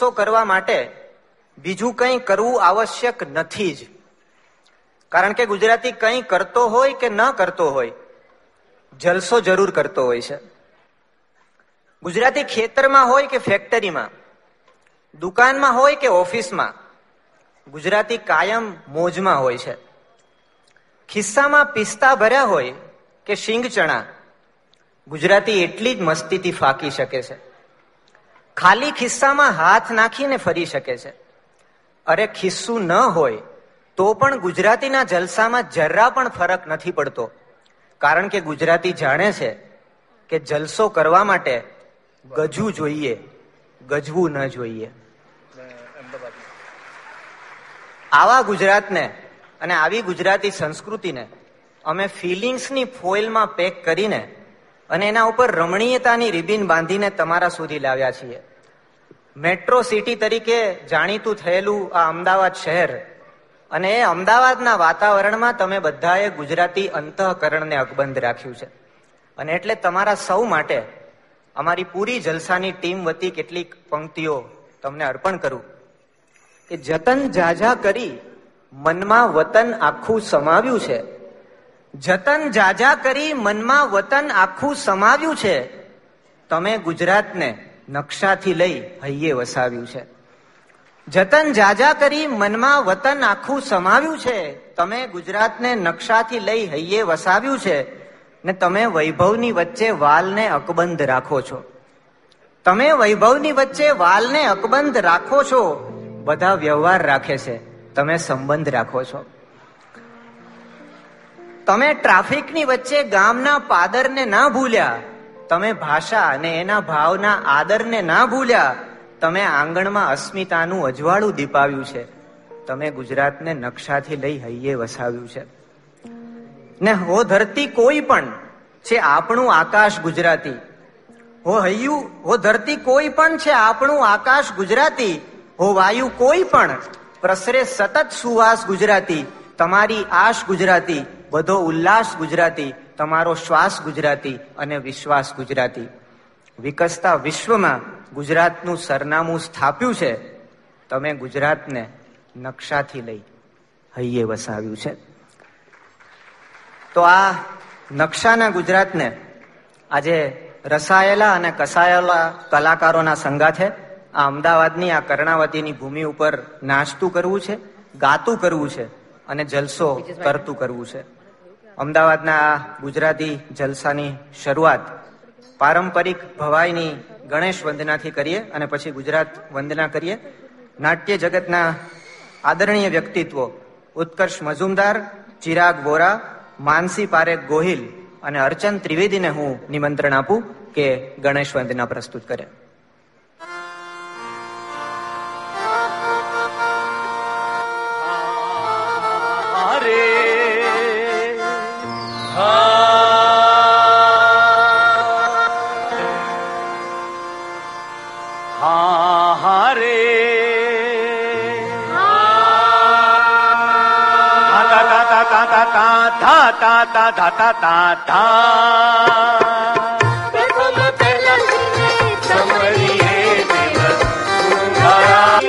જલસો કરવા માટે બીજું કંઈ કરવું આવશ્યક નથી જ. કારણ કે ગુજરાતી કંઈ કરતો હોય કે ન કરતો હોય, જલસો જરૂર કરતો હોય છે. ગુજરાતી ખેતરમાં હોય કે ફેક્ટરીમાં, દુકાનમાં હોય કે ઓફિસમાં, ગુજરાતી કાયમ મોજમાં હોય છે. ખિસ્સામાં પિસ્તા ભર્યા હોય કે શિંગ ચણા, ગુજરાતી એટલી જ મસ્તીથી ફાંકી શકે છે. ખાલી ખિસ્સામાં હાથ નાખીને ફરી શકે છે. અરે ખિસ્સું ન હોય, તો પણ ગુજરાતીના જલસામાં જરા પણ ફરક નથી પડતો. કારણ કે ગુજરાતી જાણે છે કે જલસો કરવા માટે ગજવું જોઈએ, ગજવું ન જોઈએ. આવા ગુજરાતને અને આવી ગુજરાતી સંસ્કૃતિને અમે ફિલિંગ્સની ફોઇલમાં પેક કરીને અને એના ઉપર રમણીયતાની રિબિન બાંધીને તમારા સુધી લાવ્યા છીએ. મેટ્રો સિટી તરીકે જાણીતું થયેલું આ અમદાવાદ શહેર અને એ અમદાવાદના વાતાવરણમાં તમે બધાએ ગુજરાતી અંતઃકરણને અકબંધ રાખ્યું છે. અને એટલે તમારા સૌ માટે અમારી પૂરી જલસાની ટીમ વતી કેટલીક પંક્તિઓ તમને અર્પણ કરું. કે જતન જાજા કરી મનમાં વતન આખું સમાવ્યું છે. જતન જાજા કરી મનમાં વતન આખું સમાવ્યું છે. તમે ગુજરાતને નકશાથી લઈ હૈયે વસાવ્યું છે. જતન જાજા કરી મનમાં વતન આખું સમાવ્યું છે. તમે ગુજરાતને નકશાથી લઈ હૈયે વસાવ્યું છે ને તમે વૈભવની વચ્ચે વાલને અકબંધ રાખો છો. તમે વૈભવની વચ્ચે વાલને અકબંધ રાખો છો. બધા વ્યવહાર રાખે છે. તમે સંબંધ રાખો છો. તમે ટ્રાફિકની વચ્ચે ગામના પાદરને ના ભૂલ્યા. તમે ભાષા અને એના ભાવના આદરને ના ભૂલ્યા. તમે આંગણમાં અસ્મિતાનું અજવાળું દીપાવ્યું છે. તમે ગુજરાતને નકશાથી લઈ હૈયે વસાવ્યું છે. ને હો ધરતી કોઈ પણ છે આપણું આકાશ ગુજરાતી. હો હૈયું, હો ધરતી કોઈ પણ છે આપણું આકાશ ગુજરાતી. હો વાયુ કોઈ પણ પ્રસરે સતત સુવાસ ગુજરાતી. તમારી આશ ગુજરાતી. બધો ઉલ્લાસ ગુજરાતી તમારો શ્વાસ ગુજરાતી અને વિશ્વાસ ગુજરાતી. વિકસતા વિશ્વમાં ગુજરાતનું સરનામું સ્થાપ્યું છે તમે ગુજરાતને નકશાથી લઈ હૈયે વસાવ્યું છે. તો આ નકશાના ગુજરાતને આજે રસાયેલા અને કસાયેલા કલાકારોના સંગાથે આ અમદાવાદની આ કર્ણાવતીની ભૂમિ ઉપર નાચતું કરવું છે ગાતું કરવું છે અને જલસો કરતું કરવું છે. અમદાવાદના આ ગુજરાતી જલસાની શરૂઆત પારંપરિક ભવાઈની ગણેશ વંદનાથી કરીએ અને પછી ગુજરાત વંદના કરીએ. નાટ્ય જગતના આદરણીય વ્યક્તિત્વો ઉત્કર્ષ મજુમદાર, ચિરાગ વોરા, માનસી પારેખ ગોહિલ અને અર્ચન ત્રિવેદીને હું નિમંત્રણ આપું કે ગણેશ વંદના પ્રસ્તુત કરે. ધા તા તા ધા તા તા ધા પાર્વતી દેવ સુંદરા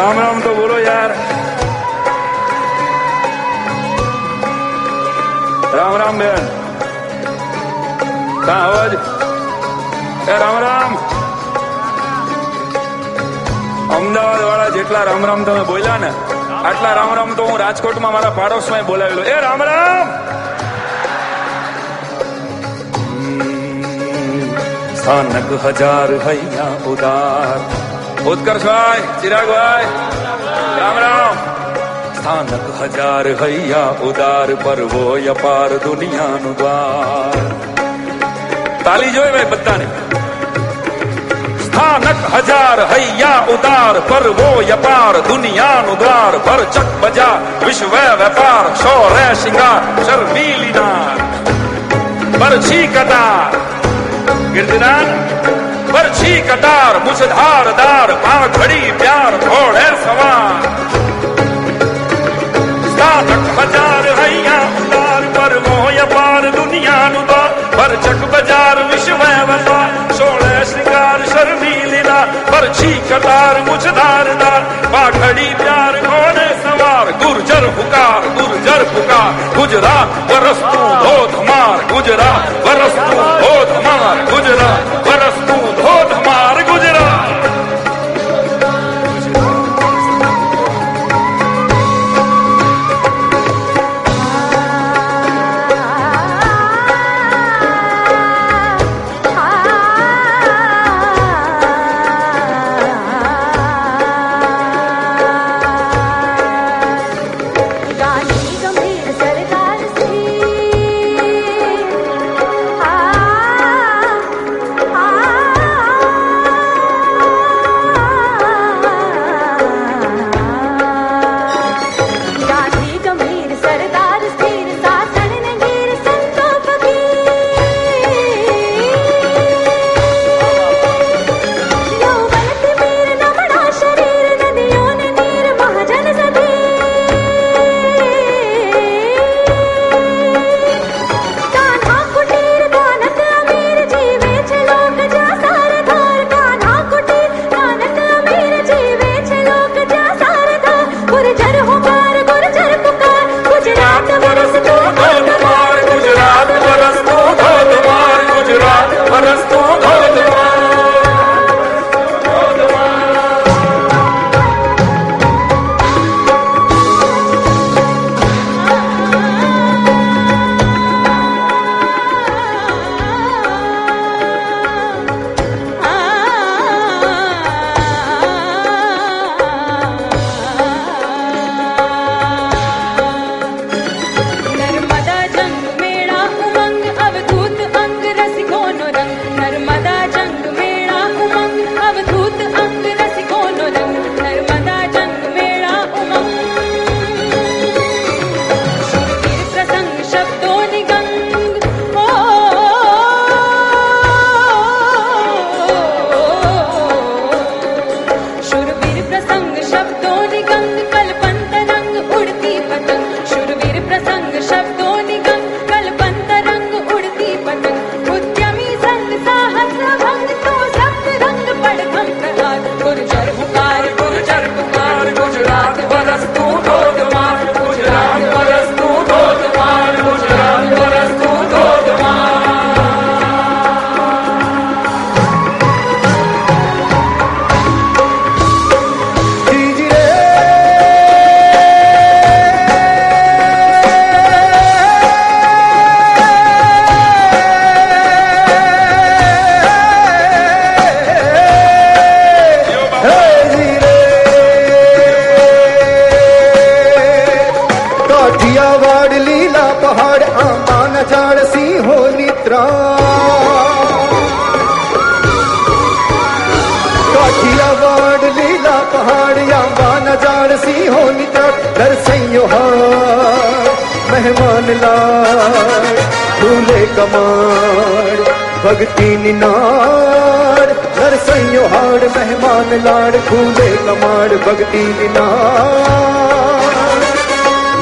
રામ રામ તો બોલો યાર. રામ રામ બેન. કા અવાજ? એ રામ રામ. અમદાવાદ વાળા જેટલા રામ રામ તમે બોલ્યા ને, આટલા રામ રામ તો હું રાજકોટમાં મારા પાડોશમાં બોલાવેલો. એ રામ રામ! સ્થાનક હજાર હૈયા ઉદાર. ઉત્કર્ષભાઈ ચિરાગભાઈ રામ રામ સ્થાનક હજાર હૈયા ઉદાર પર્વો અપાર દુનિયાનું દ્વાર તાલી જોઈ ભાઈ બધાને સ્થાનક હજાર હૈયા ઉદાર પર્વો અપાર દુનિયાનું દ્વાર ભર ચક બજાર વિશ્વ વેપાર શોરે શિંગાર શર્મીલી નાર બરછી કટાર ગિરધરાન બરછી કટાર મુછધાર દાર પા ઘડી, પ્યાર, ઘોડે સવાર. સાધક બજાર હૈયા ઉતાર પર મોય પાર દુનિયાનું દ્વાર. ભરચક બજાર વિશ્વ વસા સોળે શિકાર શરમી લીલા. બરછી કટાર મુછધાર દાર. પાઘડી પ્યાર, ઘોડે સવાર. ગુર્જર પુકાર ગુર્જર પુકાર. ગુજરાત વરસતું ધોધમાર. ગુજરાત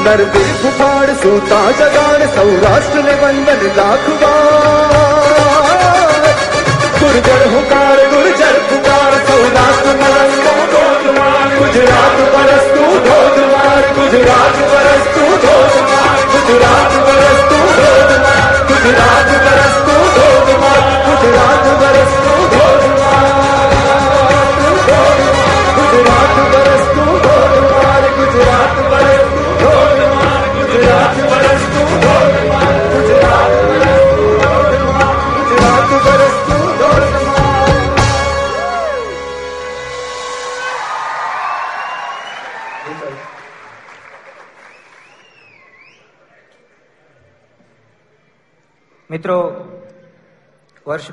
नर्दे कुफाड सुता सौराष्ट्रे वन्दन दाखुवा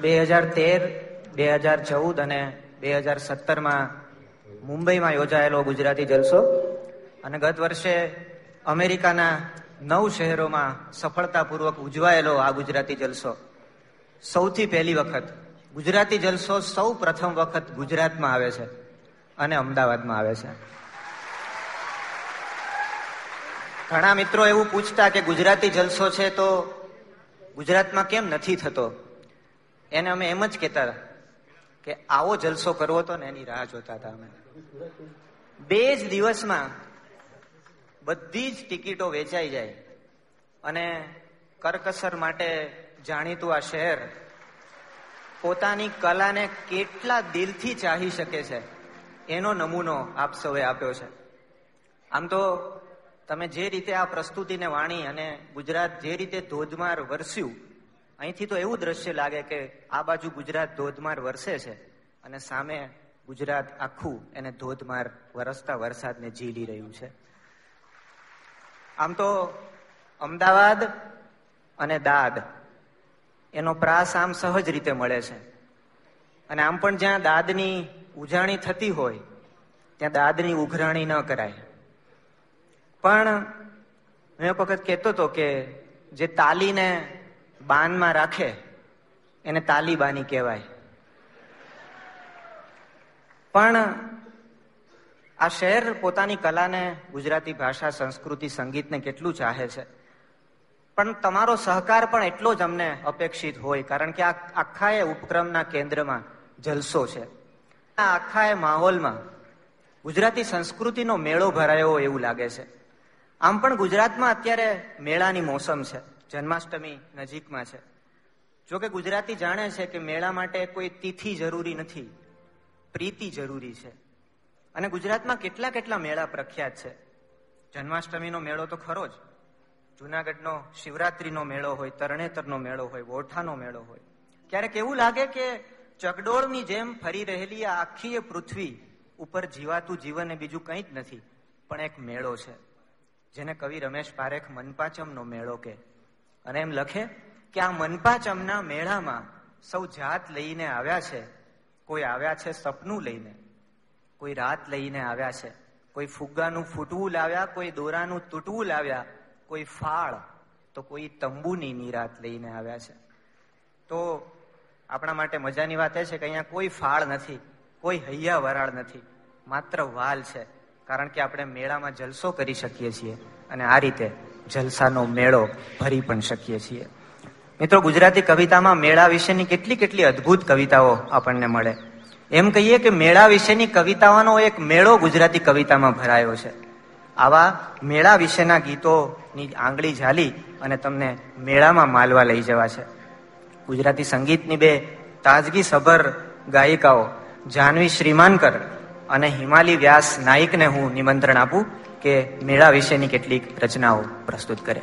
બે હજાર તેર, બે હજાર ચૌદ અને બે હજાર સત્તરમાં મુંબઈમાં યોજાયેલો ગુજરાતી જલસો. અને ગત વર્ષે અમેરિકાના નવ શહેરોમાં સફળતાપૂર્વક ઉજવાયેલો આ ગુજરાતી જલસો. સૌથી પહેલી વખત, ગુજરાતી જલસો સૌ પ્રથમ વખત ગુજરાતમાં આવે છે અને અમદાવાદમાં આવે છે. ઘણા મિત્રો એવું પૂછતા કે ગુજરાતી જલસો છે તો ગુજરાતમાં કેમ નથી થતો? એને અમે એમ જ કહેતા કે આવો જલસો કરવો હતો ને એની રાહ જોતા હતા અમે. બે જ દિવસમાં બધી જ ટિકિટો વેચાઈ જાય અને કરકસર માટે જાણીતું આ શહેર પોતાની કલાને કેટલા દિલથી ચાહી શકે છે એનો નમૂનો આપ સૌએ આપ્યો છે. આમ તો તમે જે રીતે આ પ્રસ્તુતિને વાણી અને ગુજરાત જે રીતે ધોધમાર વરસ્યું અહીંથી તો એવું દ્રશ્ય લાગે કે આ બાજુ ગુજરાત ધોધમાર વરસે છે અને સામે ગુજરાત આખું એને ધોધમાર વરસતા વરસાદને ઝીલી રહ્યું છે. આમ તો અમદાવાદ અને દાદ એનો પ્રાસ આમ સહજ રીતે મળે છે. અને આમ પણ જ્યાં દાદની ઉજાણી થતી હોય, ત્યાં દાદની ઉઘરાણી ન કરાય. પણ હું એક વખત કહેતો હતો કે જે તાલીને બાનમાં રાખે, એને તાલિબાની કહેવાય. પણ આ શહેર પોતાની કલાને, ગુજરાતી ભાષા, સંસ્કૃતિ, સંગીતને કેટલું ચાહે છે? પણ તમારો સહકાર પણ એટલો જ અમને અપેક્ષિત હોય, કારણ કે આ આખા એ ઉપક્રમના કેન્દ્રમાં જલસો છે. આ આખા એ માહોલમાં ગુજરાતી સંસ્કૃતિનો મેળો ભરાયો એવું લાગે છે. આમ પણ ગુજરાતમાં અત્યારે મેળાની મોસમ છે. જન્માષ્ટમી નજીકમાં છે. જો કે ગુજરાતી જાણે છે કે મેળા માટે કોઈ તિથિ જરૂરી નથી, પ્રીતિ જરૂરી છે. અને ગુજરાતમાં કેટલા કેટલા મેળા પ્રખ્યાત છે. જન્માષ્ટમીનો મેળો તો ખરો જ. જુનાગઢનો શિવરાત્રીનો મેળો હોય, તરણેતરનો મેળો હોય વોઠાનો મેળો હોય. ક્યારેક એવું લાગે કે ચગડોળની જેમ ફરી રહેલી આ આખી પૃથ્વી ઉપર જીવાતું જીવન એ બીજું કંઈ જ નથી, પણ એક મેળો છે. જેને કવિ રમેશ પારેખ મનપાચમનો મેળો કે અને એમ લખે કે આ મનપાચમના મેળામાં સૌ જાત લઈને આવ્યા છે. કોઈ આવ્યા છે સપનું લઈને. કોઈ રાત લઈને આવ્યા છે. કોઈ ફુગ્ગાનું ફૂટવું લાવ્યા, કોઈ દોરાનું તૂટવું લાવ્યા, કોઈ ફાળ, તો કોઈ તંબુની નિરાત લઈને આવ્યા છે. તો આપણા માટે મજાની વાત એ છે કે અહીંયા કોઈ ફાળ નથી, કોઈ હૈયા વરાળ નથી, માત્ર વાલ છે. કારણ કે આપણે મેળામાં જલસો કરી શકીએ છીએ. અને આ રીતે જલસાનો મેળો ભરી પણ શકીએ છીએ. મિત્રો, ગુજરાતી કવિતામાં મેળા વિશેની કેટલી કેટલી અદ્ભુત કવિતાઓ આપણને મળે. એમ કહીએ કે મેળા વિશેની કવિતાઓનો એક મેળો ગુજરાતી કવિતામાં ભરાયો છે. આવા મેળા વિશેના ગીતોની આંગળી ઝાલી અને તમને મેળામાં માલવા લઈ જવા છે. ગુજરાતી સંગીતની બે તાજગી સભર ગાયિકાઓ જાનવી શ્રીમાનકર અને હિમાલી વ્યાસ નાઈકને હું નિમંત્રણ આપું. કે મેળા વિશેની કેટલીક રચનાઓ પ્રસ્તુત કરે.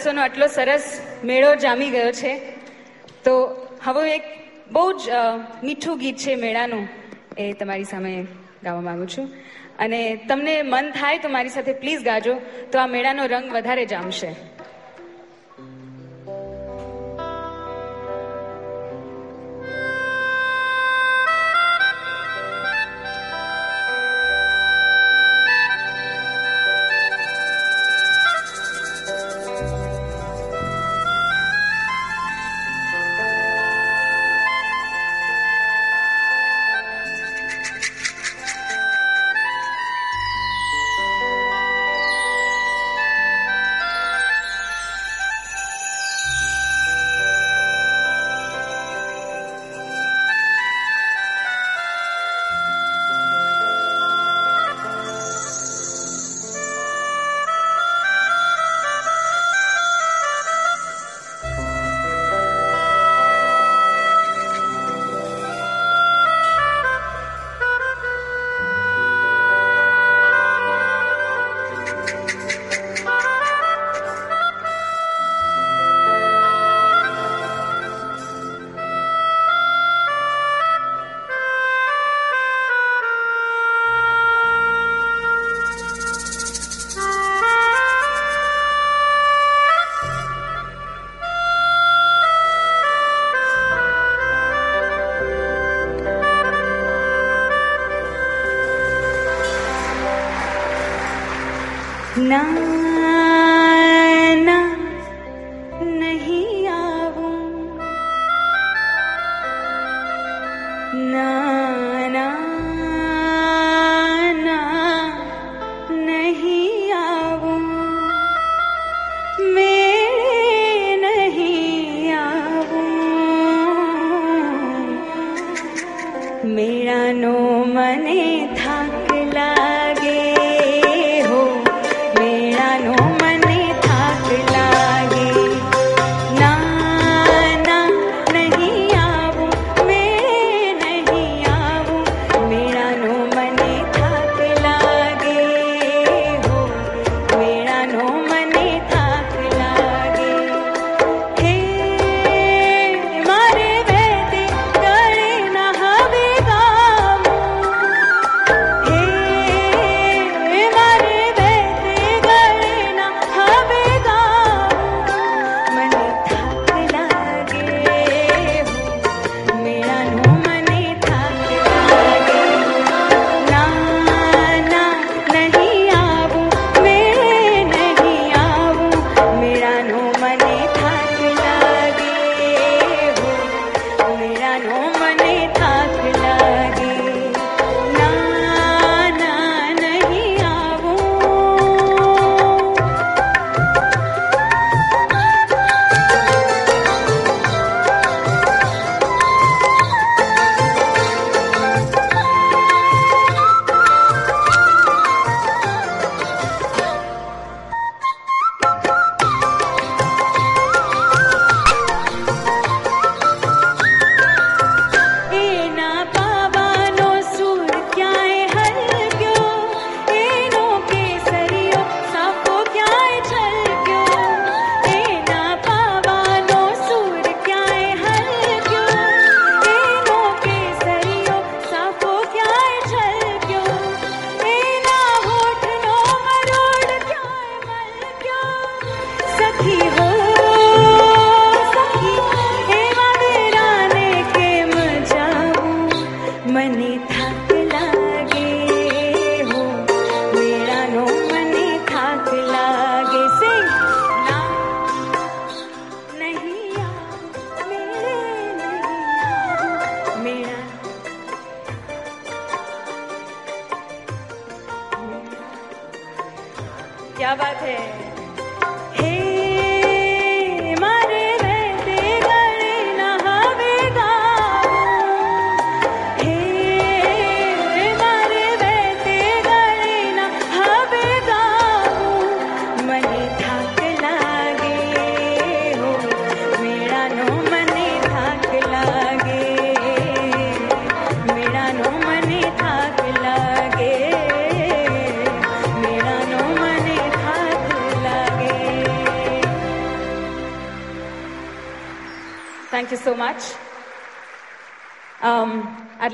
દિવસોનો આટલો સરસ મેળો જામી ગયો છે. તો હવે એક બહુ જ મીઠું ગીત છે મેળાનું, એ તમારી સામે ગાવા માંગુ છું. અને તમને મન થાય તો મારી સાથે પ્લીઝ ગાજો. તો આ મેળાનો રંગ વધારે જામશે.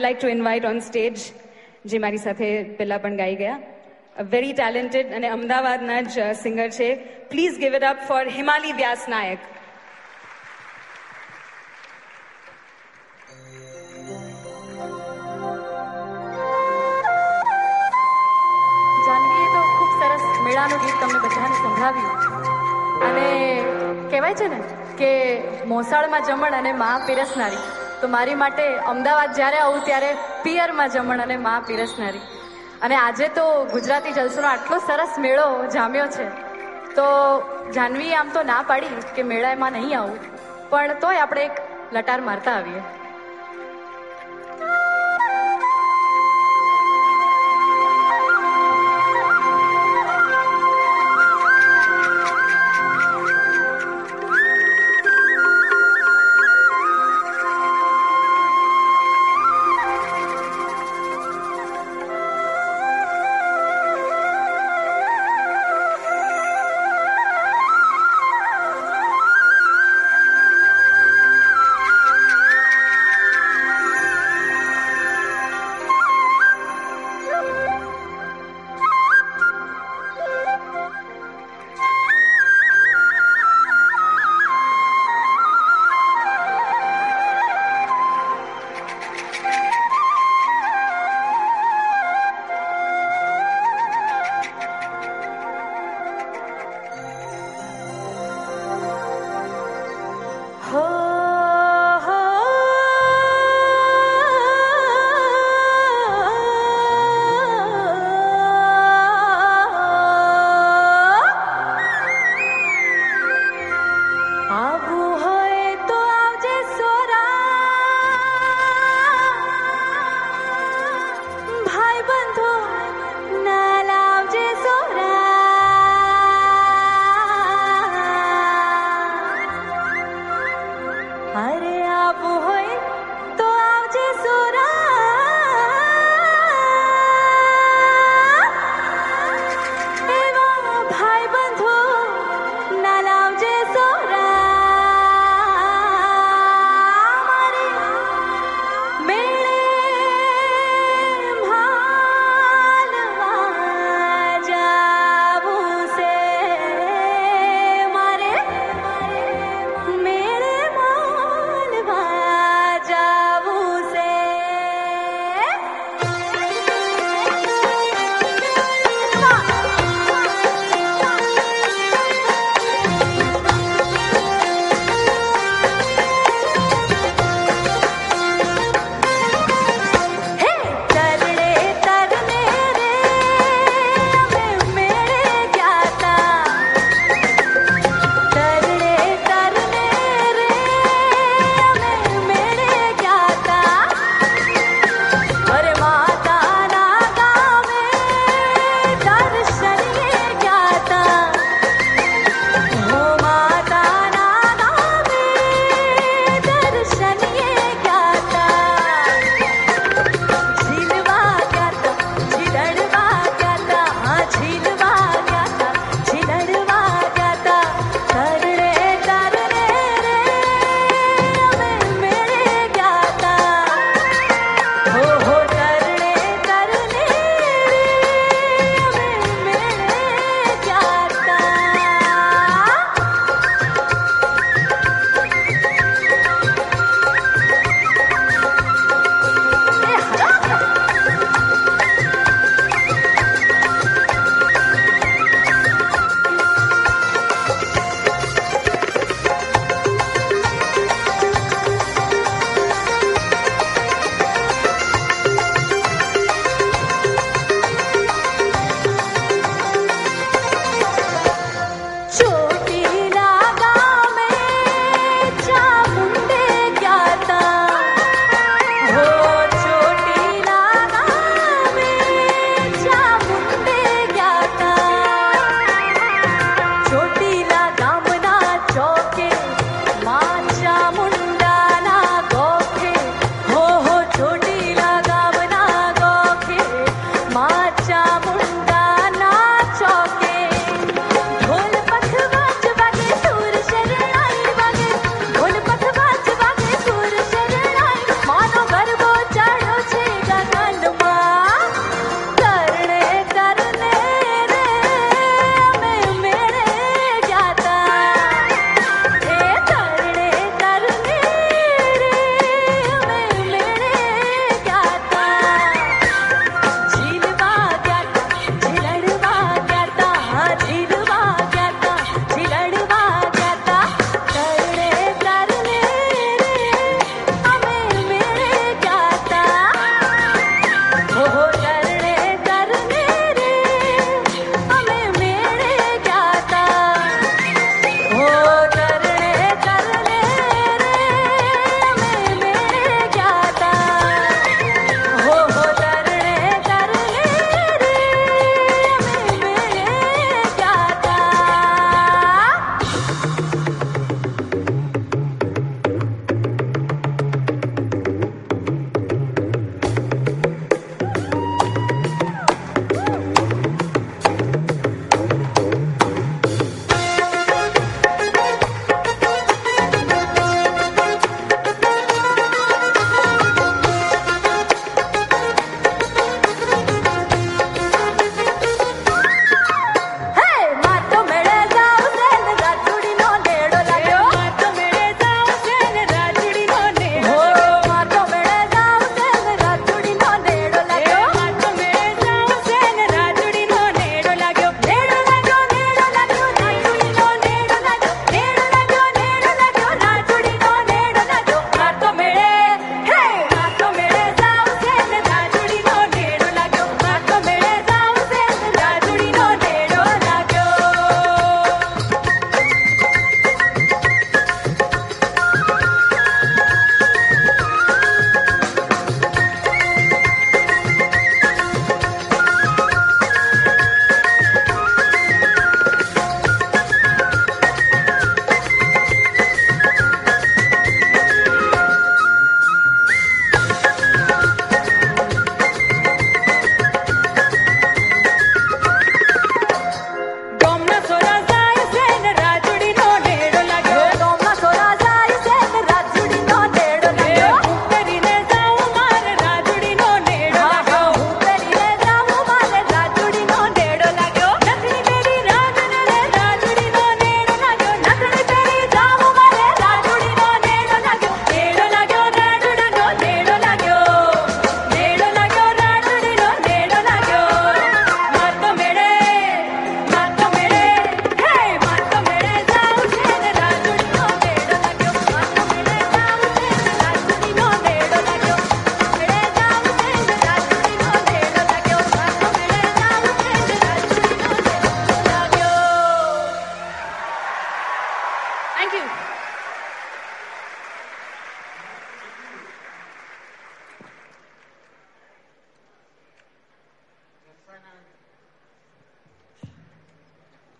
Like to invite on stage, જે મારી સાથે પહેલા પણ ગાઈ ગયા. વેરી ટેલેન્ટેડ અને અમદાવાદના જ સિંગર છે. Please give it up for Himali Vyas Nayak. મેળાનું ગીત તમને બધાને સંભળાવ્યું. અને કહેવાય છે ને કે મોસાળમાં જમણ અને મા પીરસનારી. તો મારી માટે અમદાવાદ જ્યારે આવું ત્યારે પિયરમાં જમણ અને મા પીરસનારી. અને આજે તો ગુજરાતી જલસોનો આટલો સરસ મેળો જામ્યો છે. તો જાનવી આમ તો ના પાડી કે મેળામાં નહીં આવું. પણ તોય આપણે એક લટાર મારતા આવીએ.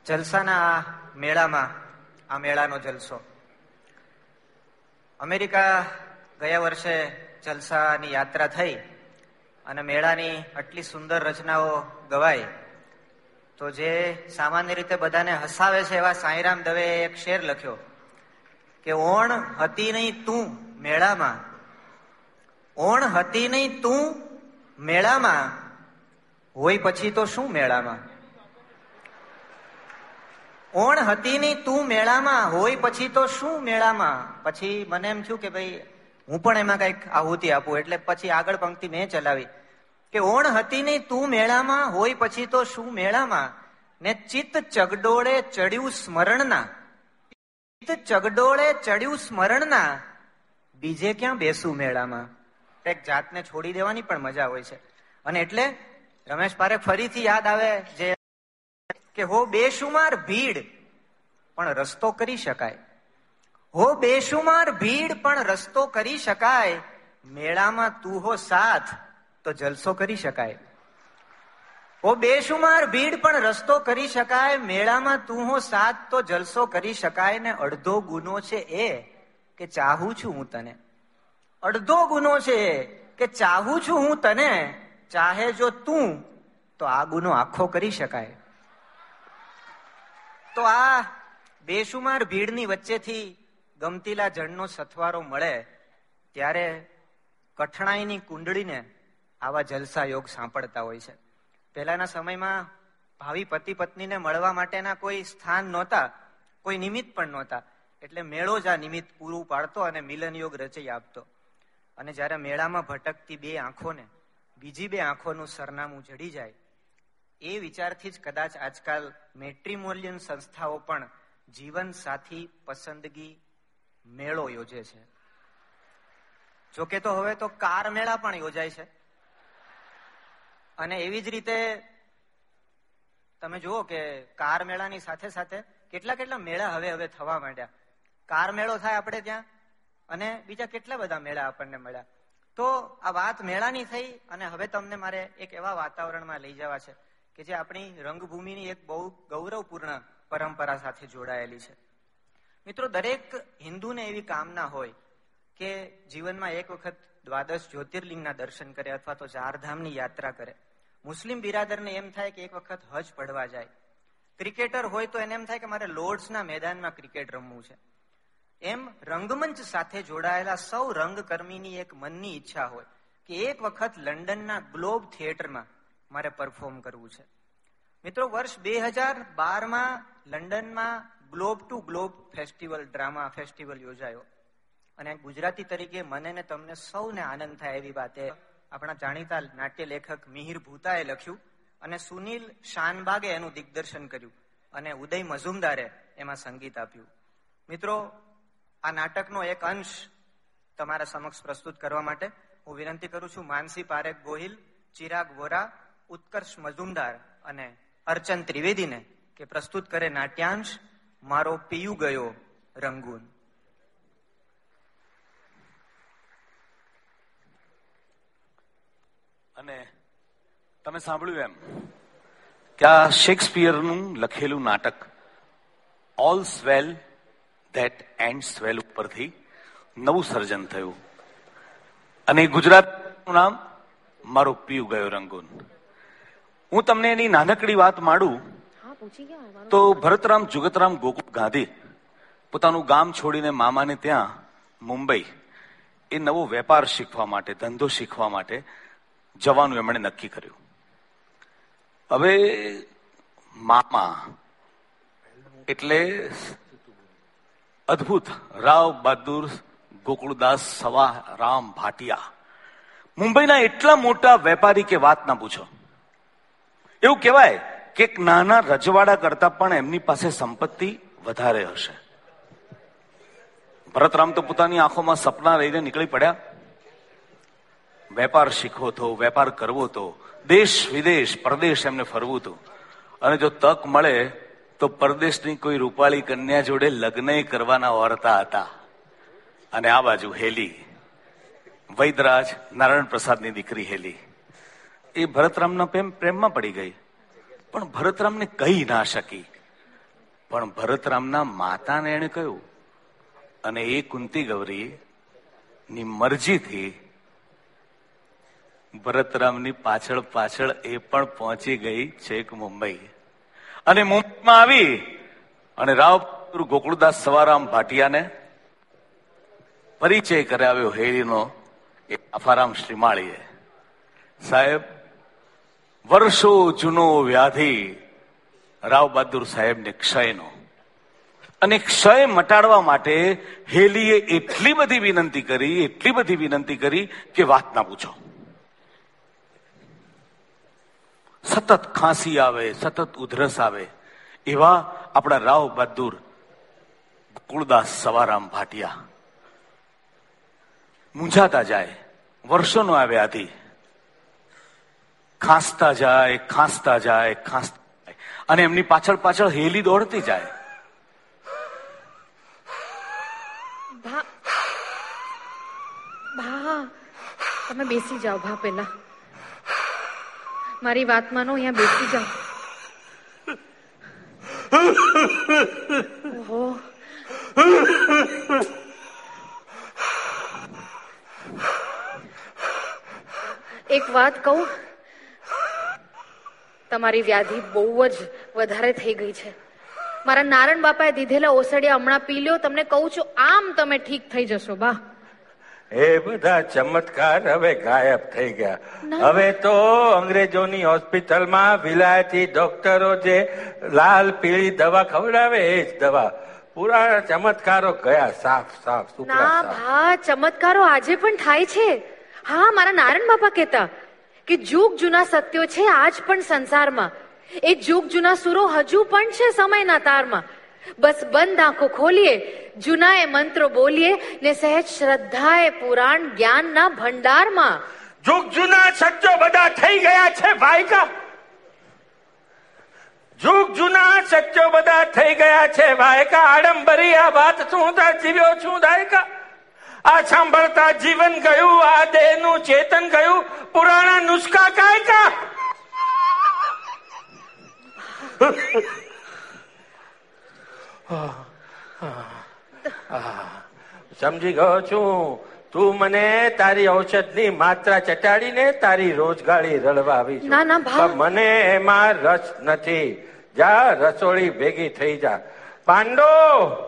જલસાના આ મેળામાં, આ મેળાનો જલસો. અમેરિકા ગયા વર્ષે જલસાની યાત્રા થઈ અને મેળાની આટલી સુંદર રચનાઓ ગવાઈ. તો જે સામાન્ય રીતે બધાને હસાવે છે એવા સાંઈરામ દવે એક શેર લખ્યો કે, ઓણ હતી નહીં તું મેળામાં. ઓણ હતી નહીં તું મેળામાં. હોય પછી તો શું મેળામાં? ઓણ હતી નહીં તું મેળામાં હોય પછી તો શું મેળામાં? પછી મને એમ થયું કે ભાઈ, હું પણ એમાં કંઈક આહુતિ આપું, એટલે પછી આગળ પંક્તિ મેં ચલાવી. કે ઓણ હતી નહીં તું મેળામાં હોય પછી તો શું મેળામાં? ને ચિત્ત ચગડોળે ચડ્યું સ્મરણના. ચિત્ત ચગડોળે ચડ્યું સ્મરણના. બીજે ક્યાં બેસું મેળામાં? એક જાતને છોડી દેવાની પણ મજા હોય છે. અને એટલે રમેશ પારેખ ફરીથી યાદ આવે જે કે હો બેશુમાર ભીડ, પણ રસ્તો કરી શકાય. હો બેશુમાર ભીડ, પણ રસ્તો કરી શકાય. મેળામાં તું હો સાથ, તો જલસો કરી શકાય. હો બેશુમાર ભીડ, પણ રસ્તો કરી શકાય. મેળામાં તું હો સાથ, તો જલસો કરી શકાય. ને અડધો ગુનો છે એ કે ચાહું છું હું તને. અડધો ગુનો છે એ કે ચાહું છું હું તને. ચાહે જો તું, તો આ ગુનો આખો કરી શકાય. તો આ બેશુમાર ભીડની વચ્ચેથી ગમતીલા જળનો સથવારો મળે, ત્યારે કઠણાઈની કુંડળીને આવા જલસા યોગ સાંપડતા હોય છે. પહેલાના સમયમાં ભાવિ પતિ પત્નીને મળવા માટેના કોઈ સ્થાન નહોતા, કોઈ નિમિત્ત પણ નહોતા. એટલે મેળો જ આ નિમિત્ત પૂરું પાડતો અને મિલન યોગ રચી આપતો. અને જ્યારે મેળામાં ભટકતી બે આંખોને, બીજી બે આંખોનું સરનામું જડી જાય એ વિચારથી જ કદાચ આજકાલ મેટ્રીમોલિયન સંસ્થાઓ પણ જીવન સાથી પસંદગી મેળો યોજે છે. જોકે તો હવે તો કાર મેળા પણ યોજાય છે. અને એવી જ રીતે તમે જુઓ કે કાર મેળાની સાથે સાથે કેટલા કેટલા મેળા હવે હવે થવા માંડ્યા. કાર મેળો થાય આપણે ત્યાં અને બીજા કેટલા બધા મેળા આપણને મળ્યા. તો આ વાત મેળાની થઈ અને હવે તમને મારે એક એવા વાતાવરણમાં લઈ જવા છે. કે જે આપણી રંગભૂમિની એક બહુ ગૌરવપૂર્ણ પરંપરા સાથે જોડાયેલી છે. મિત્રો, દરેક હિન્દુને એવી કામના હોય કે જીવનમાં એક વખત દ્વાદશ જ્યોતિર્લિંગના દર્શન કરે અથવા તો ચારધામની યાત્રા કરે. મુસ્લિમ બિરાદરને એમ થાય કે એક વખત હજ પડવા જાય. ક્રિકેટર હોય તો એને એમ થાય કે મારે લોર્ડ્સના મેદાનમાં ક્રિકેટ રમવું છે. એમ રંગમંચ સાથે જોડાયેલા સૌ રંગકર્મીની એક મનની ઈચ્છા હોય કે એક વખત લંડનના ગ્લોબ થિયેટરમાં મારે પરફોર્મ કરવું છે. મિત્રો, વર્ષ બે હજાર બારમાં લંડનમાં globe to globe festival drama festival યોજાયો. અને ગુજરાતી તરીકે મને ને તમને સૌને આનંદ થાય એવી વાત આપણા જાણીતા નાટ્ય લેખક મિહિર ભૂતાએ લખ્યું અને સુનિલ શાનબાગે એનું દિગ્દર્શન કર્યું અને ઉદય મઝુમદારે એમાં સંગીત આપ્યું. મિત્રો, આ નાટકનો એક અંશ તમારા સમક્ષ પ્રસ્તુત કરવા માટે હું વિનંતી કરું છું. માનસી પારેખ ગોહિલ, ચિરાગ વોરા ઉત્કર્ષ મજુમદાર અને અર્ચન ત્રિવેદીને કે પ્રસ્તુત કરે નાટ્યાંશ, મારો પીયુ ગયો રંગૂન. અને તમે સાંભળ્યું એમ કે આ શેક્સપિયરનું લખેલું નાટક all's well that ends well ઉપરથી નવું સર્જન થયું. અને ગુજરાતનું નામ, મારો પીયુ ગયો રંગૂન. હું તમને એની નાનકડી વાત માંડું. તો ભરતરામ જુગતરામ ગોકુળ ગાંધી પોતાનું ગામ છોડીને મામાને ત્યાં મુંબઈ. એ નવો વેપાર શીખવા માટે ધંધો શીખવા માટે જવાનું એમણે નક્કી કર્યું. હવે મામા એટલે અદ્ભુત રાવ બહાદુર ગોકુળદાસ સવા રામ ભાટિયા. મુંબઈના એટલા મોટા વેપારી કે વાત ના પૂછો. એવું કહેવાય કે એક નાના રજવાડા કરતા પણ એમની પાસે સંપત્તિ વધારે હશે. ભરતરામ તો પોતાની આંખોમાં સપના લઈને નીકળી પડ્યા. વેપાર શીખવો હતો વેપાર કરવો હતો દેશ વિદેશ, પરદેશ એમને ફરવું હતું અને જો તક મળે તો પરદેશની કોઈ રૂપાળી કન્યા જોડે લગ્ન કરવાના વર્તા હતા. અને આ બાજુ હેલી. વૈદરાજ નારાયણ પ્રસાદની દીકરી હેલી. એ ભરતરામના પ્રેમ પ્રેમમાં પડી ગઈ. પણ ભરતરામને કહી ના શકી. પણ ભરતરામના માતાને એણે કહ્યું, અને એ કુંતી ગૌરી ની મરજીથી ભરતરામની પાછળ પાછળ એ પણ પહોંચી ગઈ છેક મુંબઈ. અને મુંબઈમાં આવી, અને રાવ ગોકુળદાસ સવારામ ભાટિયાને પરિચય કરાવ્યો હેરીનો એ આફારામ શ્રીમાળીએ. સાહેબ વર્ષો જૂનો વ્યાધિ રાવ બહાદુર સાહેબને ક્ષયનો. અને ક્ષય મટાડવા માટે હેલીએ એટલી બધી વિનંતી કરી, એટલી બધી વિનંતી કરી કે વાત ના પૂછો. સતત ખાંસી આવે, સતત ઉધરસ આવે, એવા આપણા રાવ બહાદુર કુળદાસ સવારામ ભાટિયા મૂંઝાતા જાય, વર્ષોનો આ વ્યાધિ. ખાંસતા જાય ખાંસતા જાય ખાંસતા જાય. અને એમની પાછળ પાછળ હેલી દોડતી જાય. તમે બેસી જાઓ ભા પેલા મારી વાત માનો, અહીંયા બેસી જાઓ. એક વાત કહું? તમારી વ્યાધિ બહુ જ વધારે થઈ ગઈ છે. મારા નારણ બાપાએ દીધેલા ઓસડિયા હમણાં પી લ્યો તમને કહું છું આમ તમે ઠીક થઈ જશો બા. એ બધા ચમત્કાર હવે ગાયબ થઈ ગયા. હવે તો અંગ્રેજોની હોસ્પિટલમાં વિલાયતી ડોક્ટરો જે લાલ પીળી દવા ખવડાવે એ જ દવા. પૂરા ચમત્કારો ગયા સાફ સાફ ના ભા ચમત્કારો આજે પણ થાય છે. હા મારા નારણ બાપા કહેતા કે જુગ જૂના સત્યો છે આજ પણ સંસારમાં. એ જુગ જૂના સુરો હજુ પણ છે સમયના તારમાં. બસ બંધ આંખો ખોલીએ જૂના એ મંત્રો બોલીએ ને સહેજ શ્રદ્ધાએ પુરાણ જ્ઞાનના ભંડારમાં. જુગ જૂના સત્યો બધા થઈ ગયા છે ભાઈકા. જુગ જૂના સત્યો બધા થઈ ગયા છે ભાઈકા. આડંબરી આ વાત શું જીવ્યો છું, દાયકા. આ સાંભળતા જીવન ગયું આ દેહનું ચેતન ગયું. પુરાણા નુસ્ખા કાયકા સમજી ગયો છું. તું મને તારી ઔષધની માત્રા ચટાડીને તારી રોજગારી રળવા આવી છું. ના, ના, મને એમાં રસ નથી. જા રસોડી ભેગી થઈ જા. પાંડો!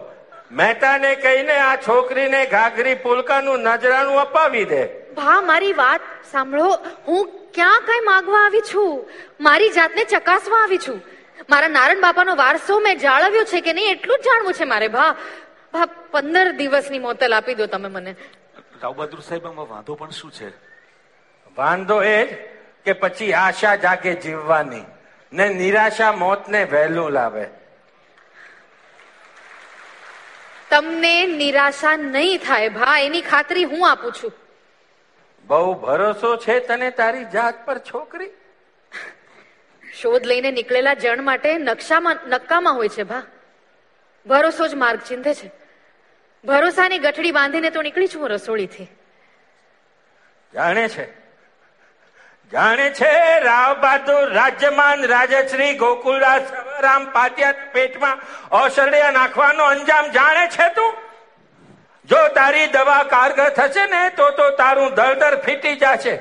મહેતાને કહીને આ છોકરીને ઘાઘરી પુલકાનું નજરાણું અપાવી દે. ભા મારી વાત સાંભળો. હું ક્યાં કઈ માગવા આવી છું? મારી જાતને ચકાસવા આવી છું. મારા નારાયણ બાપાનો વારસો મેં જાળવ્યો છે કે નહીં એટલું જ જાણવું છે મારે ભા. ભા પંદર દિવસની મોતલ આપી દો તમે મને. રાવ બહાદુર સાહેબ આમાં વાંધો પણ શું છે? વાંધો એ જ કે પછી આશા જાગે જીવવાની ને નિરાશા મોતને વહેલું લાવે. તમને નિરાશા નહીં થાય ભા એની ખાતરી હું આપું છું. બહુ ભરોસો છે તને તારી જાત પર છોકરી? શોધ લઈને નીકળેલા જણ માટે નકશામાં નક્કામાં હોય છે ભા. ભરોસો જ માર્ગ ચિંધે છે. ભરોસાની ગઠડી બાંધીને તો નીકળી છું રસોડીથી. જાણે છે. જાણે છે રાવ બહાદુર રાજ્યમાન રાજશ્રી ગોકુલરાજ સવારામ પાટિયા પેટમાં ઔષધિયા નાખવાનો અંજામ જાણે છે તું? જો તારી દવા કારગર થશે ને, તો તો તારું દળદર ફીટી જશે.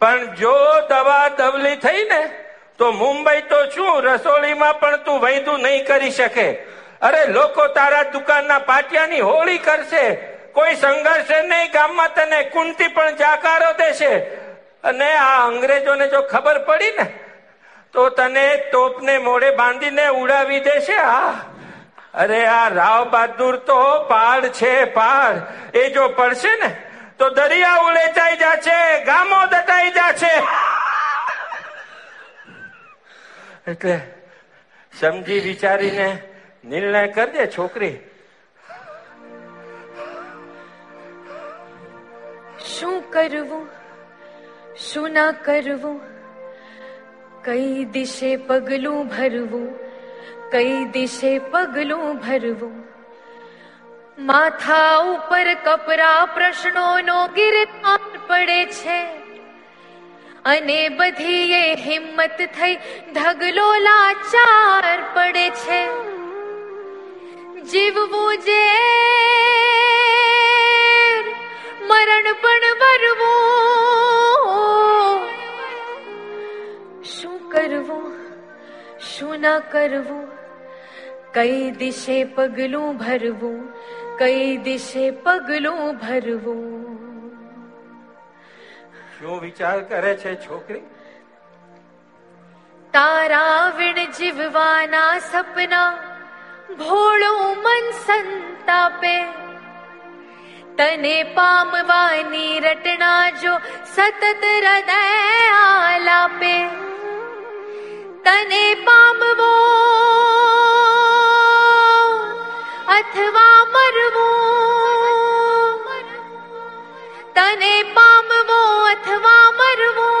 પણ જો દવા દવલી થઈ ને, તો મુંબઈ તો શું રસોડીમાં પણ તું વૈધું નહીં કરી શકે. અરે લોકો તારા દુકાનના પાટિયાની હોળી કરશે. કોઈ સંઘર્ષ નહીં, ગામમાં તને કુંતી પણ જાકારો દેશે. અને આ અંગ્રેજોને જો ખબર પડી ને, તો તને તોપને મોઢે બાંધીને ઉડાવી દેશે. આ, અરે આ રાવ બહાદુર તો પાડ છે પાડ એ જો પડશે ને, તો દરિયા ઉલેચાઈ જાશે, ગામો દટાઈ જાશે. એટલે સમજી વિચારીને નિર્ણય કરજે છોકરી. શું કરવું? શું ન કરવું, કઈ દિશે પગલું ભરવું, કઈ દિશે પગલું ભરવું. માથા ઉપર કપરા પ્રશ્નોનો ગિરનાર પડે છે. અને બધી એ હિંમત થઈ ધગલો લાચાર પડે છે. જીવવું જે મરણ પણ વરવું શું કરવું શું ન કરવું કઈ દિશે પગલું ભરવું કઈ દિશે પગલું ભરવું શું વિચાર કરે છે છોકરી તારા વિણ જીવવાના સપના ભોળું મન સંતાપે तने पामवानी रटना जो सतत हृदय आलापे। तने पामवो अथवा मरवो। तने पामवो अथवा मरवो।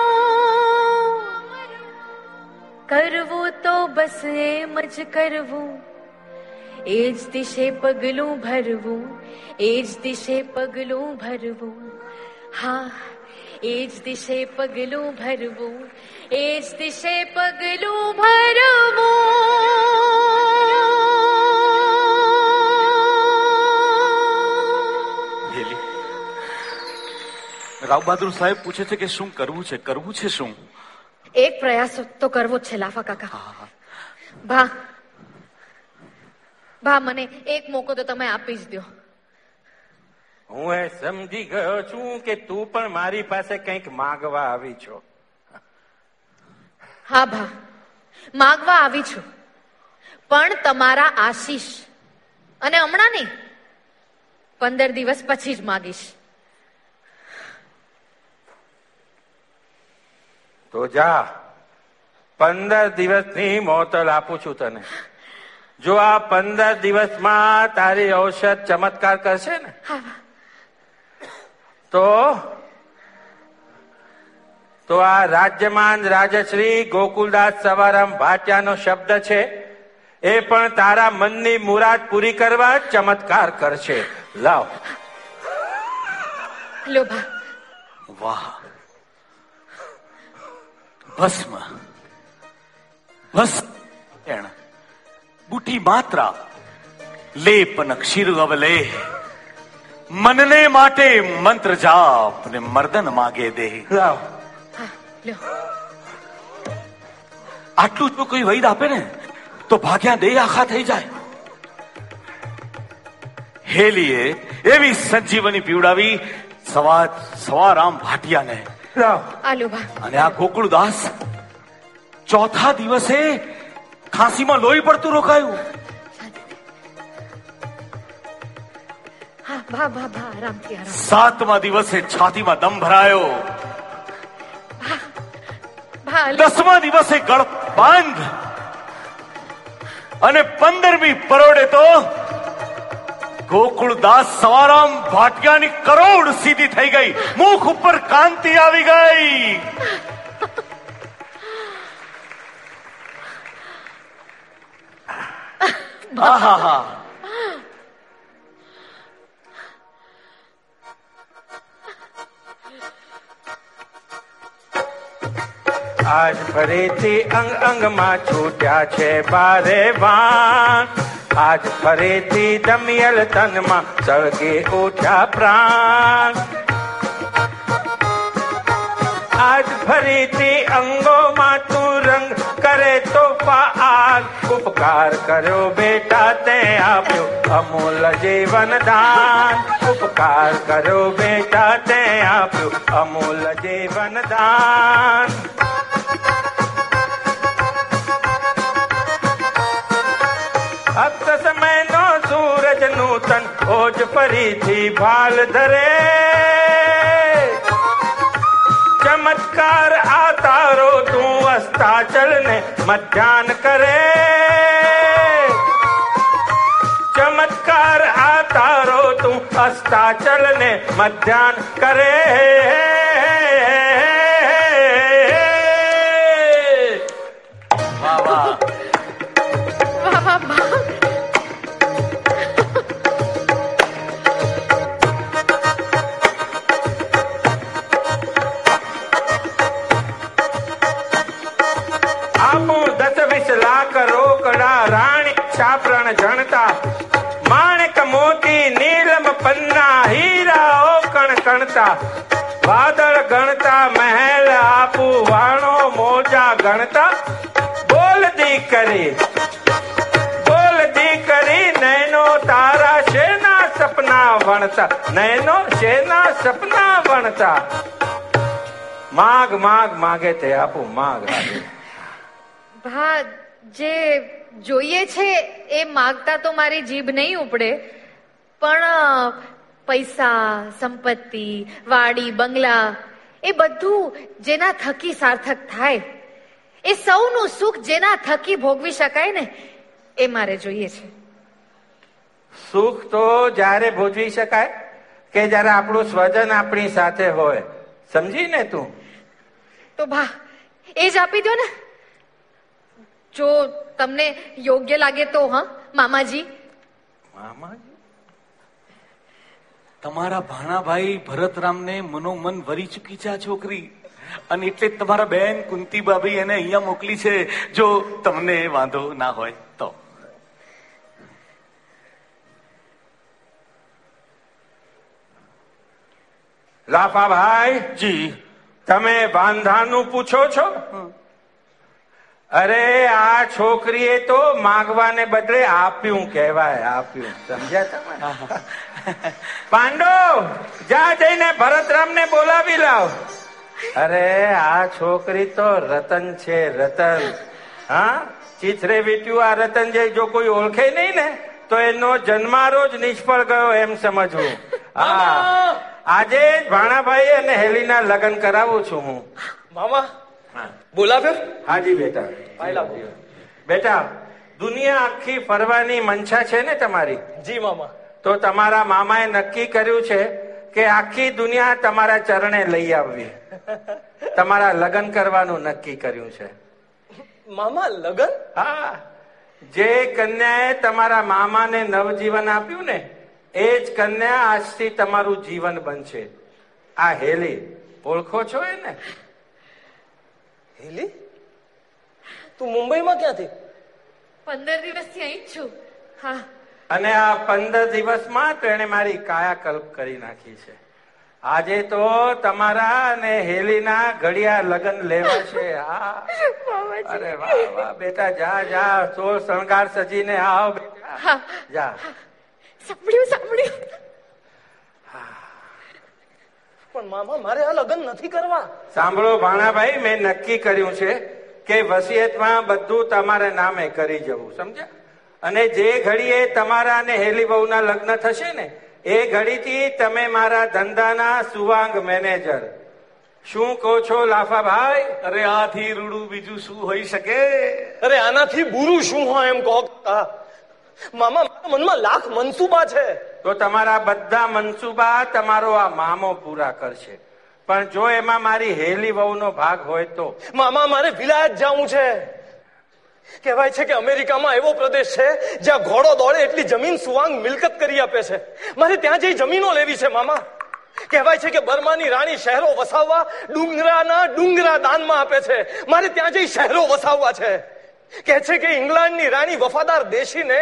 करवो तो बस मज करवो। એ જ દિશે પગલું ભરવું એ જ દિશે પગલું ભરવું હા એ જ દિશે પગલું ભરવું એ જ દિશે પગલું ભરવું રાવ બહાદુર સાહેબ પૂછે છે કે શું કરવું છે કરવું છે શું એક પ્રયાસ તો કરવો જ છે લાફા કાકા ભા ભા મને એક મોકો તો તમે આપી જ દો હું એ સમજી ગયો છું કે તું પણ મારી પાસે કંઈક માગવા આવી છો. હા ભા માગવા આવી છું. પણ તમારા આશીષ અને હમણાં નહીં પંદર દિવસ પછી જ માગીશ. તો જા પંદર દિવસની મોતલ આપું છું તને. જો આ પંદર દિવસમાં તારી ઔષધ ચમત્કાર કરશે ને તો તો આ રાજ્યમાન રાજશ્રી ગોકુલદાસ સવારામ ભાટિયાનો શબ્દ છે એ પણ તારા મનની મુરાદ પૂરી કરવા ચમત્કાર કરશે. લાવ. વાહ. ભસ્મ. ભસ્મ. બુટી માત્રા લેપન ક્ષીર અવલે. મનને માટે મંત્ર જાપ ને મર્દન માગે દે આટલું જો કોઈ વૈદ આપે ને તો ભાગ્યા દે આખા થઈ જાય. હેલીએ એવી સંજીવની પીવડાવી સવા સવારામ ભાટિયાને. અને આ ગોકુળદાસ ચોથા દિવસે ખાંસીમાં લોહી પડતું રોકાયું. સાતમા દિવસે છાતીમાં દમ ભરાયો. દસમા દિવસે ગળ બંધ. અને પંદરમી પરોડે તો ગોકુળદાસ સવારામ ભાટિયાની કરોડ સીધી થઈ ગઈ. મુખ ઉપર કાંતિ આવી ગઈ. આહાહા. આજ ફરીથી અંગ અંગમાં છૂટ્યા છે બારે વાન આજ ફરીથી દમિયલ તનમાં સળગે ઉઠ્યા પ્રાણ આજ ફરીથી અંગોમાં તું રંગ કરે તો પાલ ઉપકાર કર્યો બેટા તે આપ્યો અમૂલ જીવન દાન ઉપકાર કર્યો બેટા તે આપ્યો અમૂલ જીવન દાન અક્ત સમયનો સૂરજ નૂતન ઓજ ફરીથી ભાલ ધરે ચમત્કાર આ તારો તું અસ્તાચલ ને મધ્યાન કરે ચમત્કાર આ તારો તું અસ્તાચલ ને લાખ રોકડા રાણી છાપરણ જણતા. માણેક મોતી નીલમ પન્ના હીરા ઓકણ કણતા. વાદળ ગણતા, મહેલ આપું વાણો મોજા ગણતા. બોલ દીકરી બોલ દીકરી નૈનો તારા શેના સપના વણતા? નૈનો શેના સપના વણતા? માગ માગ, માગે તે આપું માગ. ભાગ. જે જોઈએ છે એ માગતા તો મારી જીભ નહીં ઉપડે પણ પૈસા સંપત્તિ વાડી બંગલા એ બધું જેના થકી સાર્થક થાય એ સૌનું સુખ જેના થકી ભોગવી શકાય ને એ મારે જોઈએ છે. સુખ તો જ્યારે ભોજવી શકાય કે જ્યારે આપણું સ્વજન આપણી સાથે હોય. સમજી ને તું? તો ભા એ જ આપી દો ને. જો તમને યોગ્ય લાગે તો હા મામાજી. મામાજી? તમારા ભાણાભાઈ ભરતરામને મનોમન વરી ચૂકી છે આ છોકરી. અને એટલે જ તમારા બેન કુંતીબાબી એને અહીંયા મોકલી છે. જો તમને વાંધો ના હોય તો. લાફા ભાઈ જી. તમે બાંધાનું પૂછો છો? અરે આ છોકરીએ તો માગવાને બદલે આપ્યું કહેવાય આપ્યું. સમજ્યા તમે? પાંડો જા જઈને ભરતરામને બોલાવી લાવ. અરે આ છોકરી તો રતન છે રતન. હા? ચીથરે વીટ્યું આ રતન જે જો કોઈ ઓળખે નહીં ને તો એનો જન્મારો જ નિષ્ફળ ગયો એમ સમજવું. હા. આજે ભાણાભાઈ અને હેલીના લગ્ન કરાવું છું હું. મામા! બોલાવ્યો હાજી બેટા. બેટા દુનિયા આખી ફરવાની મંશા છે ને તમારી? જી મામા. તો તમારા મામાએ નક્કી કર્યું છે કે આખી દુનિયા તમારા ચરણે લઈ આવવી. તમારા લગ્ન કરવાનું નક્કી કર્યું છે. મામા લગન? હા. જે કન્યાએ તમારા મામાને નવજીવન આપ્યું ને એ જ કન્યા આજથી તમારું જીવન બનશે. આ હેલી ઓળખો છો એને? હેલી? તું મુંબઈમાં ક્યાંથી? પંદર દિવસથી અહીં છું. હા. અને આ પંદર દિવસમાં તો એને મારી કાયાકલ્પ કરી નાખી છે. આજે તો તમારા અને હેલીના ઘડિયા લગ્ન લેવા છે. હા. અરે વાહ વાહ બેટા જા જા. સોળ શણગાર સજીને આવ બેટા. જા. સાંભળ્યું સાંભળ્યું. પણ મામા મારે આ લગ્ન નથી કરવા. સાંભળો ભાણાભાઈ મેં નક્કી કર્યું છે કે વસિયતમાં બધું તમારે નામે કરી જવું સમજ્યા? અને જે ઘડીએ તમારા અને હેલી બહુના લગ્ન થશે ને એ ઘડીથી તમે મારા ધંધાના સુવાંગ મેનેજર. શું કહો છો લાફાભાઈ? અરે આથી રૂડું બીજું શું હોઈ શકે? અરે આનાથી બુરું શું હોય એમ કહો. મામા મારા મનમાં લાખ મનસુબા છે. તો તમારા બધા મનસુબા તમારો આ મામો પૂરા કરશે. પણ જો એમાં મારી હેલી વહુનો ભાગ હોય તો? મામા મારે વિલાયત જવું છે. કહેવાય છે કે અમેરિકામાં એવો પ્રદેશ છે જ્યાં ઘોડો દોડે એટલી જમીન સુવાંગ મિલકત કરી આપે છે. મારે ત્યાં જઈ જમીનો લેવી છે મામા. કહેવાય છે કે બર્માની રાણી શહેરો વસાવવા ડુંગરાના ડુંગરા દાનમાં આપે છે. મારે ત્યાં જઈ શહેરો વસાવવા છે. કહે છે કે ઇંગ્લેન્ડની રાણી વફાદાર દેશીને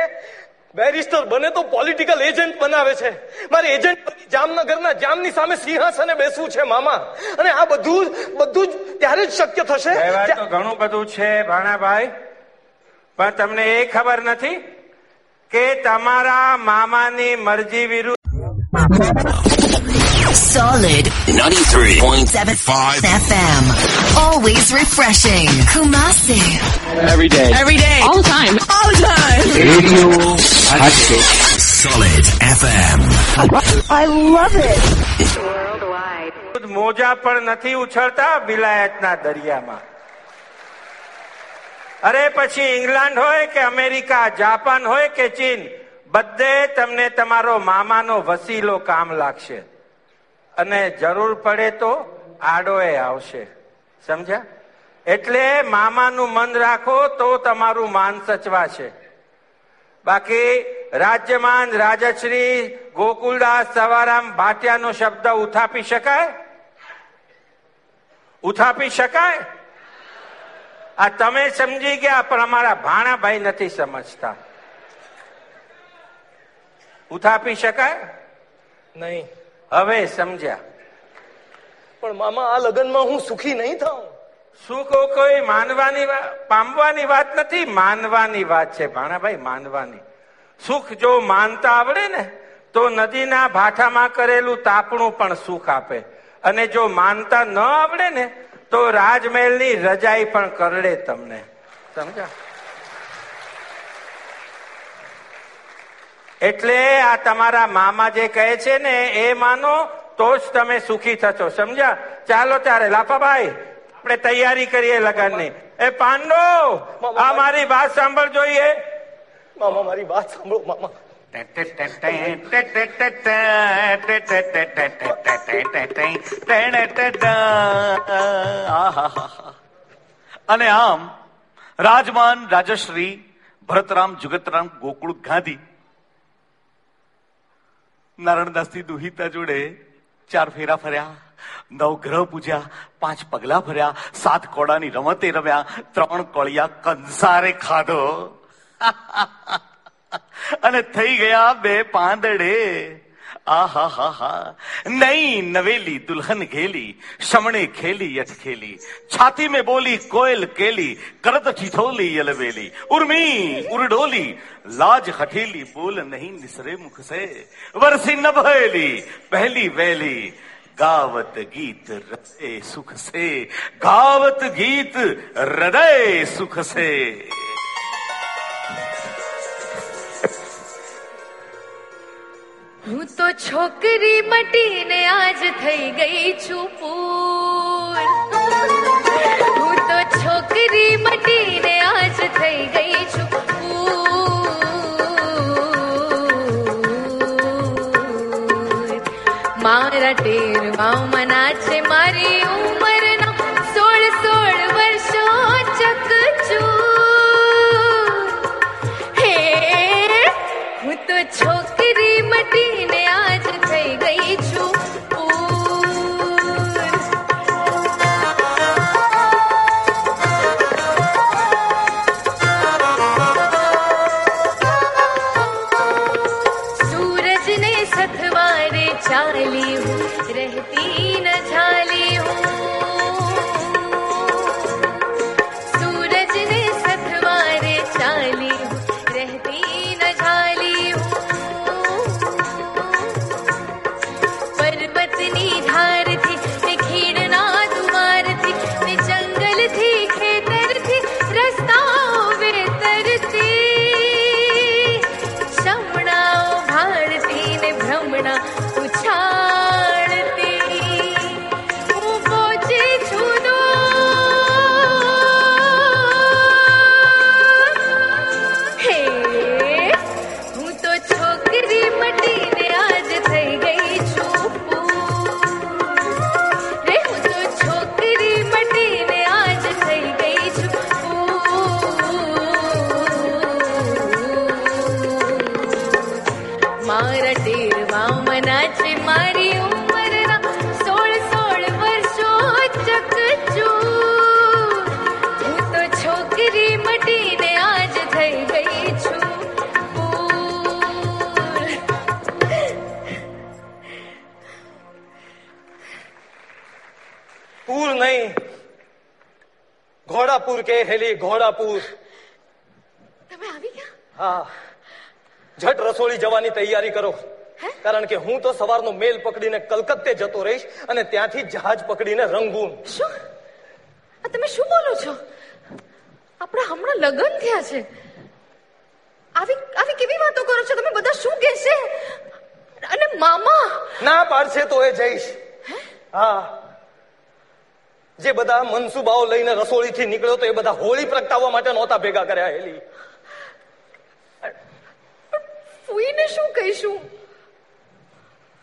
બેરિસ્ટર બને તો પોલિટિકલ એજન્ટ બનાવે છે. મારે એજન્ટ બની જામનગરના જામની સામે સિંહાસને બેસવું છે મામા. અને આ બધું બધું જ ત્યારે જ શક્ય થશે ઘણું બધું છે ભાણાભાઈ. પણ તમને એ ખબર નથી કે તમારા મામાની મરજી વિરુદ્ધ Solid 93.75 FM. Always refreshing. Kumasi. every day. Every day. All the time. All the time. Radio Solid FM. I love it. મોજા પણ નથી ઉછળતા વિલાયતના દરિયામાં અરે પછી ઇંગ્લેન્ડ હોય કે અમેરિકા જાપાન હોય કે ચીન બધે તમને તમારો મામાનો વસીલો કામ લાગશે અને જરૂર પડે તો આડોએ આવશે. સમજ્યા? એટલે મામાનું મન રાખો તો તમારું માન સચવાશે. બાકી રાજ્યમાન રાજશ્રી ગોકુલદાસ સવારામ ભાટિયાનો શબ્દ ઉથાપી શકાય? ઉથાપી શકાય? આ તમે સમજી ગયા, પણ અમારા ભાણાભાઈ નથી સમજતા. ઉથાપી શકાય? નહીં. હવે સમજ્યા. પણ મામા આ લગ્નમાં હું સુખી નહીં થાઉં. સુખ કોઈ માનવાની પામવાની વાત નથી માનવાની વાત છે. ભાણાભાઈ માનવાની. સુખ જો માનતા આવડે ને તો નદીના ભાઠામાં કરેલું તાપણું પણ સુખ આપે. અને જો માનતા ન આવડે ને તો રાજમહેલની રજાઈ પણ કરડે તમને. સમજા એટલે આ તમારા મામા જે કહે છે ને એ માનો તો જ તમે સુખી થશો સમજ્યા ચાલો ત્યારે લાફાભાઈ આપણે તૈયારી કરીએ લગનની એ પાંડો આ મારી વાત સાંભળ જોઈએ મામા મારી વાત સાંભળો મામા અને આમ રાજમાન રાજશ્રી ભરતરામ જુગતરામ ગોકુળ ગાંધી નારણદાસથી દુહિતા જોડે ચાર ફેરા ફર્યા, નવ ગ્રહ પૂજ્યા, પાંચ પગલા ભર્યા, સાત કોડાની રમતે રમ્યા, ત્રણ કોળિયા કંસારે ખાધો. અને થઈ ગયા બે પાંદડે. आहा, हा हा। नई नवेली, दुल्हन घेली शमणे खेली अटखेली छाती में बोली, कोयल केली, करत चिथोली यलवेली। उर्मी, उर्डोली, लाज हठेली, बोल नहीं निसरे मुख से। वर्सी न भेली पहली वेली। गावत गीत हृदय सुख से। गावत गीत हृदय सुख से। હું તો છોકરી મટીને આજ થઈ ગઈ છું પૂર ઘોડાપુર. તમે આવી ગયા? હા. ઝટ રસોડી જવાની તૈયારી કરો. કારણ કે હું તો સવારનો મેલ પકડીને કલકત્તે જતો રહીશ અને ત્યાંથી જહાજ પકડીને રંગૂન શું આ તમે શું બોલો છો આપણા હમણાં લગ્ન થયા છે આવી આવી કેવી વાતો કરો છો તમે બધા શું કહેશે અને મામા ના પાડશે તો એ જઈશ હા જે બધા મનસુબાઓ લઈને રસોડીથી નીકળ્યો તો એ બધા હોળી પ્રગટાવવા માટે નહોતા ભેગા કર્યા હેલી. ફૂઈને શું કહીશું?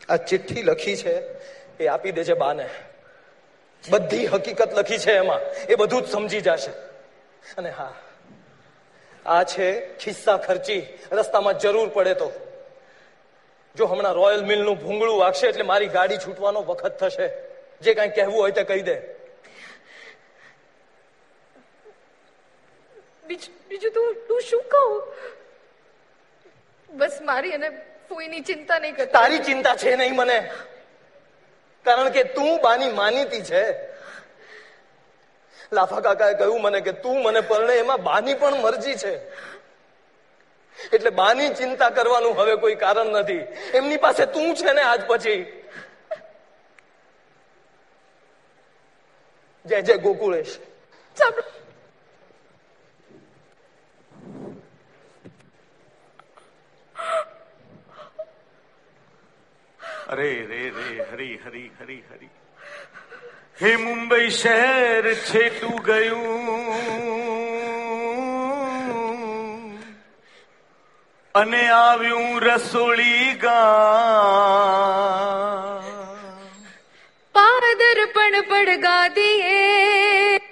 આ ચિઠ્ઠી લખી છે એ આપી દેજે બાને. બધી હકીકત લખી છે એમાં. એ બધું જ સમજી જશે. અને હા આ છે ખિસ્સા ખર્ચી. રસ્તામાં જરૂર પડે તો. જો હમણાં રોયલ મિલનું ભૂંગળું વાગશે એટલે મારી ગાડી છૂટવાનો વખત થશે. જે કાંઈ કહેવું હોય તે કહી દે. બીજું તું તું શું કહું? બસ મારી અને ફૂઈની ચિંતા નહીં કરતી. તારી ચિંતા છે નહીં મને. કારણ કે તું બાની માનીતી છે. લાફા કાકાએ કહ્યું મને કે તું મને પરણે એમાં બાની પણ મરજી છે. એટલે બાની ચિંતા કરવાનું હવે કોઈ કારણ નથી. એમની પાસે તું છે ને આજ પછી. જય જય ગોકુળેશ. સાંભળો અરે રે રે હરી હરી હરી હરી. હે મુંબઈ શહેર છેટું ગયું. અને આવ્યું રસોળી ગા પાદર પણ પડગા દિએ.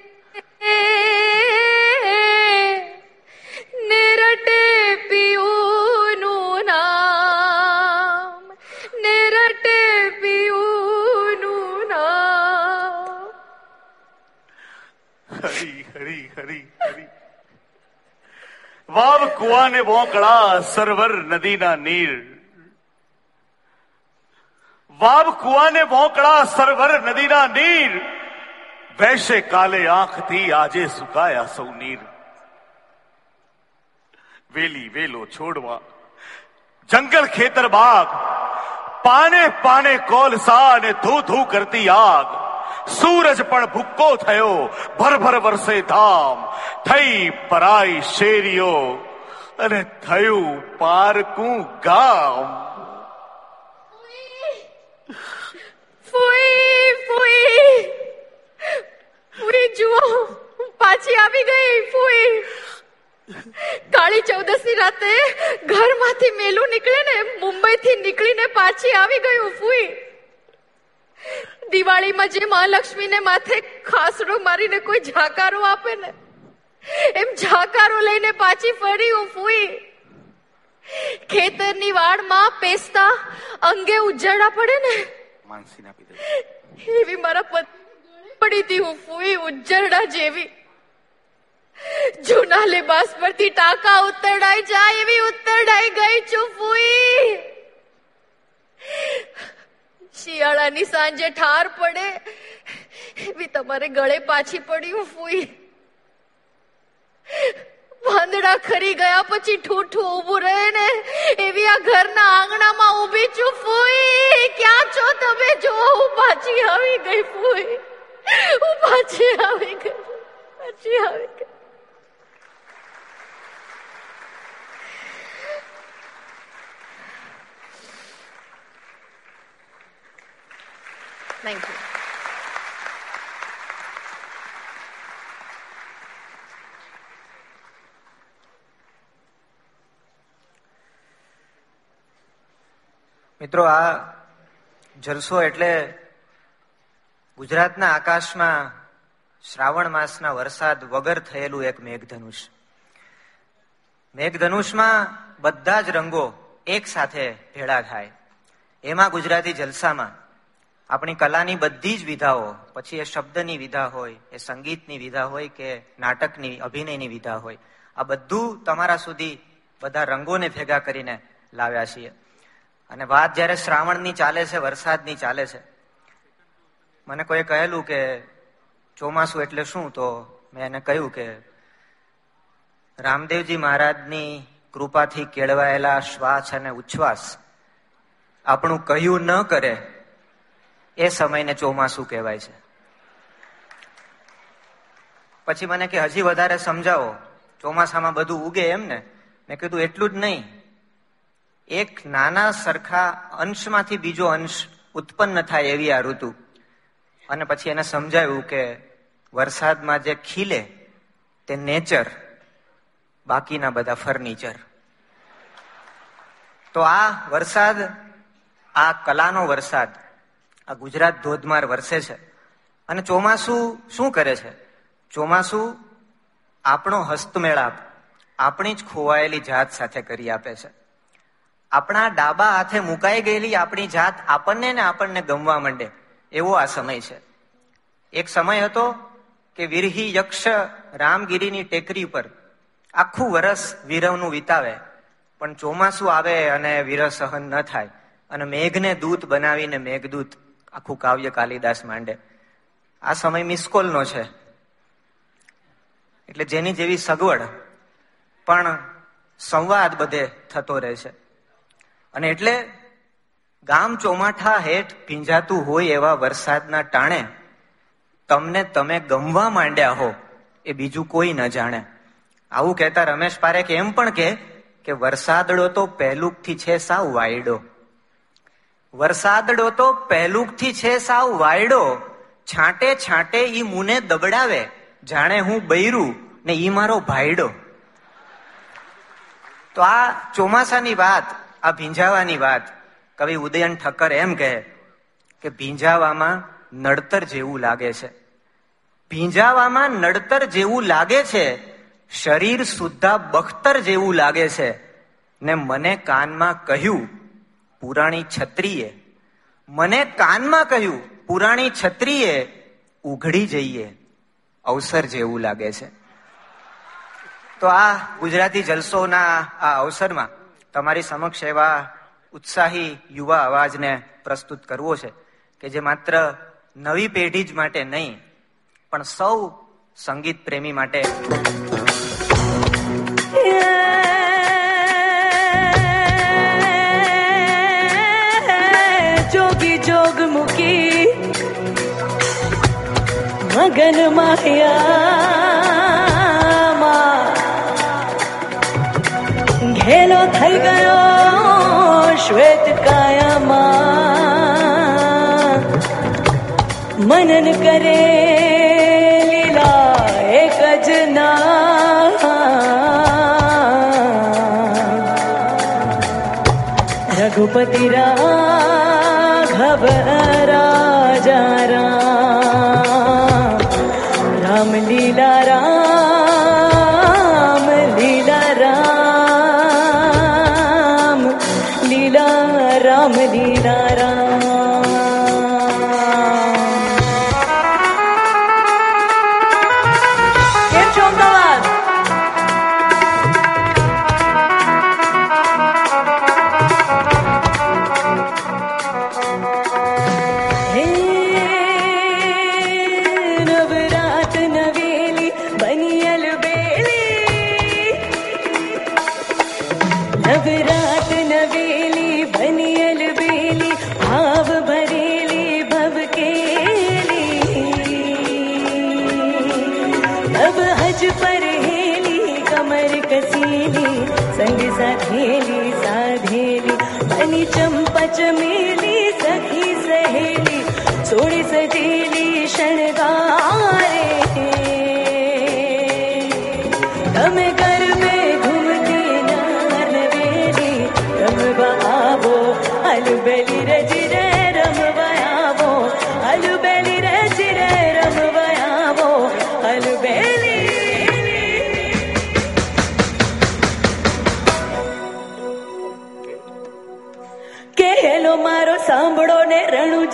વાવ કુવાને વોંકળા સરવર નદીના નીર વાવ કુવાને વોંકળા સરવર નદીના નીર વૈશે કાલે આંખથી આજે સુકાયા સૌ નીર વેલી વેલો છોડવા જંગલ ખેતર બાગ પાને પાને કોલસા અને ધૂ ધૂ કરતી આગ સૂરજ પણ ભૂક્કો થયો. ભરભર વરસે ધામ. થઈ પરાઈ શેરીઓ. અને થયું પારકું ગામ. ફૂઈ ફૂઈ. ફૂઈ, જુઓ પાછી આવી ગઈ, ફૂઈ. કાળી ચૌદસ રાતે ઘરમાંથી મેલું નીકળે ને મુંબઈ થી નીકળીને પાછી આવી ગયું, ફૂઈ. દિવાળીમાં જે મહાલક્ષ્મીને માથે ખાસડો મારીને કોઈ ઝાકારો આપે ને એમ ઝાકારો લઈને પાછી ફરી હું ફૂઈ ખેતરની વાડમાં પેસ્તા અંગે ઉજ્જડા પડે ને એવી મારા પત્ની પડી હતી હું ફૂઈ ઉજ્જડા જેવી. જૂના લેબાસ પરથી ટાંકા ઉતરડાઈ જાય એવી ઉતરડાઈ ગઈ છું ફૂઈ શિયાળાની સાંજે ઠાર પડે, એવી તમારે ગળે પાછી પડ્યું ફૂઈ. વાંદડા ખરી ગયા પછી ઠૂઠું ઊભું રહે ને, એવી આ ઘરના આંગણામાં ઊભી છું ફૂઈ. ક્યાં છો તમે? જો, હું પાછી આવી ગઈ ફૂઈ. હું પાછી આવી ગઈ, પાછી આવી ગઈ. Thank you. મિત્રો, આ જલસો એટલે ગુજરાતના આકાશમાં શ્રાવણ માસના વરસાદ વગર થયેલું એક મેઘધનુષ મેઘધનુષમાં બધા જ રંગો એક સાથે ભેળા થાય એમાં ગુજરાતી જલસામાં આપણી કલાની બધી જ વિધાઓ, પછી એ શબ્દની વિધા હોય, એ સંગીતની વિધા હોય કે નાટકની, અભિનયની વિધા હોય, આ બધું તમારા સુધી બધા રંગોને ભેગા કરીને લાવ્યા છીએ. અને વાત જ્યારે શ્રાવણની ચાલે છે, વરસાદની ચાલે છે, મને કોઈ કહેલું કે ચોમાસું એટલે શું? તો મેં એને કહ્યું કે રામદેવજી મહારાજની કૃપાથી કેળવાયેલા શ્વાસ અને ઉચ્છ્વાસ આપણું કહ્યું ન કરે એ સમયને ચોમાસું કહેવાય છે. પછી મને કે, હજી વધારે સમજાવો. ચોમાસામાં બધું ઉગે એમ ને? મેં કીધું, એટલું જ નહીં. એક નાના સરખા અંશમાંથી બીજો અંશ ઉત્પન્ન થાય એવી આ ઋતુ. અને પછી એને સમજાયું કે, વરસાદમાં જે ખીલે, તે નેચર, બાકીના બધા ફર્નિચર. તો આ વરસાદ, આ કલાનો વરસાદ આ ગુજરાત ધોધમાર વરસે છે. અને ચોમાસું શું કરે છે? ચોમાસું આપણો હસ્તમેળાપ આપણી જ ખોવાયેલી જાત સાથે કરી આપે છે. આપણા ડાબા હાથે મુકાઈ ગયેલી આપણી જાત આપણને ને આપણને ગમવા માંડે એવો આ સમય છે. એક સમય હતો કે વિરહી યક્ષ રામગીરીની ટેકરી પર આખું વરસ વિરહનું વિતાવે, પણ ચોમાસું આવે અને વિરહ સહન ન થાય અને મેઘને દૂત બનાવીને મેઘદૂત આખું કાવ્ય કાલિદાસ માંડે. આ સમય મિસકોલનો છે. એટલે જેની જેવી સગવડ, પણ સંવાદ બધે થતો રહે છે. અને એટલે ગામ ચોમાઠા હેઠ ભીંજાતું હોય એવા વરસાદના ટાણે તમને તમે ગમવા માંડ્યા હો એ બીજું કોઈ ન જાણે. આવું કહેતા રમેશ પારેખ એમ પણ કે વરસાદડો તો પહેલુકથી છે સાવ વાયડો. વરસાદડો તો પહેલુકથી છે સાવ વાયડો. છાંટે છાંટે ઈ મુને દબડાવે. જાણે હું બૈરું ને ઈ મારો ભાઈડો તો આ ચોમાસાની વાત, આ ભીંજાવાની વાત, કવિ ઉદયન ઠક્કર એમ કહે કે ભીંજાવામાં નડતર જેવું લાગે છે. ભીંજાવામાં નડતર જેવું લાગે છે, શરીર સુદ્ધા બખ્તર જેવું લાગે છે, ને મને કાનમાં કહ્યું પુરાણી છત્રીએ મને કાનમાં કહ્યું, પુરાણી છત્રીએ, ઉઘડી જઈએ. અવસર જેવું લાગે છે. તો આ ગુજરાતી જલસોના આ અવસરમાં તમારી સમક્ષ એવા ઉત્સાહી યુવા અવાજને પ્રસ્તુત કરવો છે કે જે માત્ર નવી પેઢી જ માટે નહીં, પણ સૌ સંગીત પ્રેમી માટે મગન માયા ઘેલો થઈ ગયો શ્વેત કાયામાં મનન કરે લીલા એક જ ના રઘુપતિ રાઘવ રાજા રામ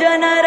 ಜನರ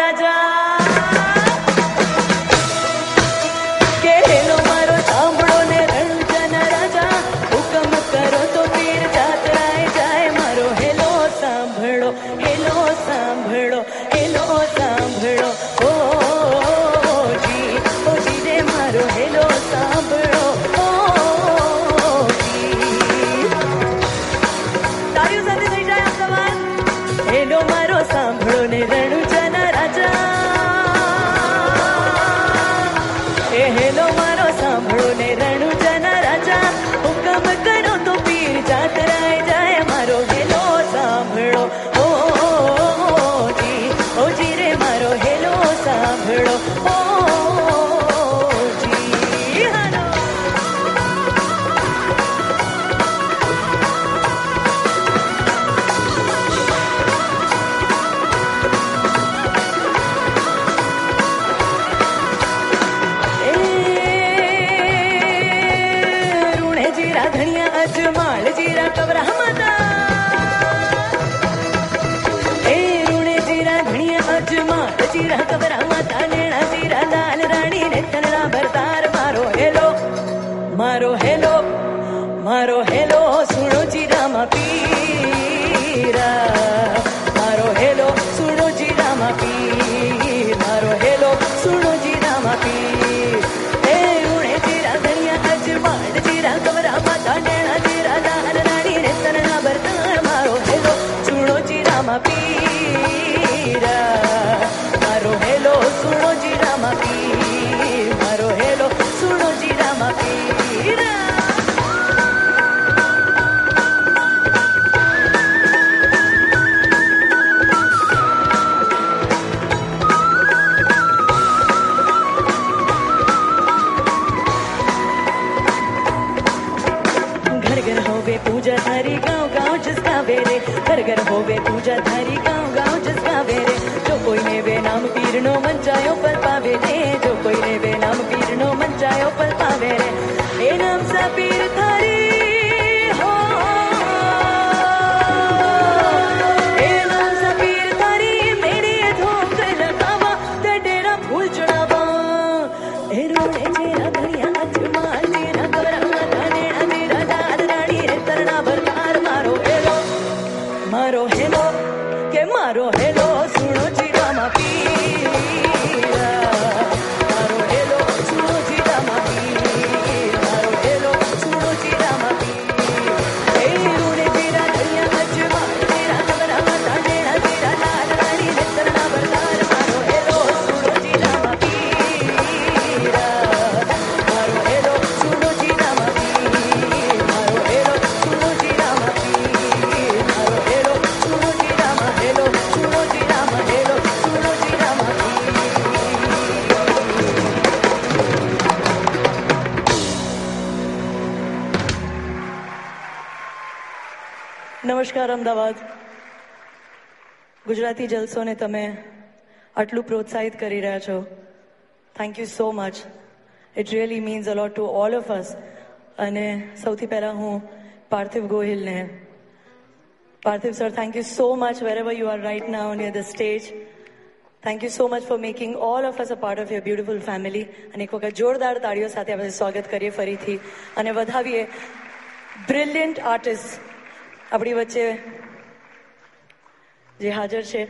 પૂજા તારી ગાઉં ગાઉં જસગાવે રે જો કોઈને બે નામ પીરનો મંચાયો પર પાવે રે જો કોઈને બે નામ પીરનો મંચાયો પર પાવે રે એ નામ સા પીર અમદાવાદ. ગુજરાતી જલસોને તમે આટલું પ્રોત્સાહિત કરી રહ્યા છો. Thank you so much it really means a lot to all of us અને સૌથી પહેલાં હું Parthiv ગોહિલને, Parthiv sir thank you so much wherever you are right now near the stage thank you so much for making all of us a part of your beautiful family અને એક વખત જોરદાર તાળીઓ સાથે આપણે સ્વાગત કરીએ ફરીથી. અને વધાવીએ બ્રિલિયન્ટ આર્ટિસ્ટ આપણી વચ્ચે જે હાજર છે.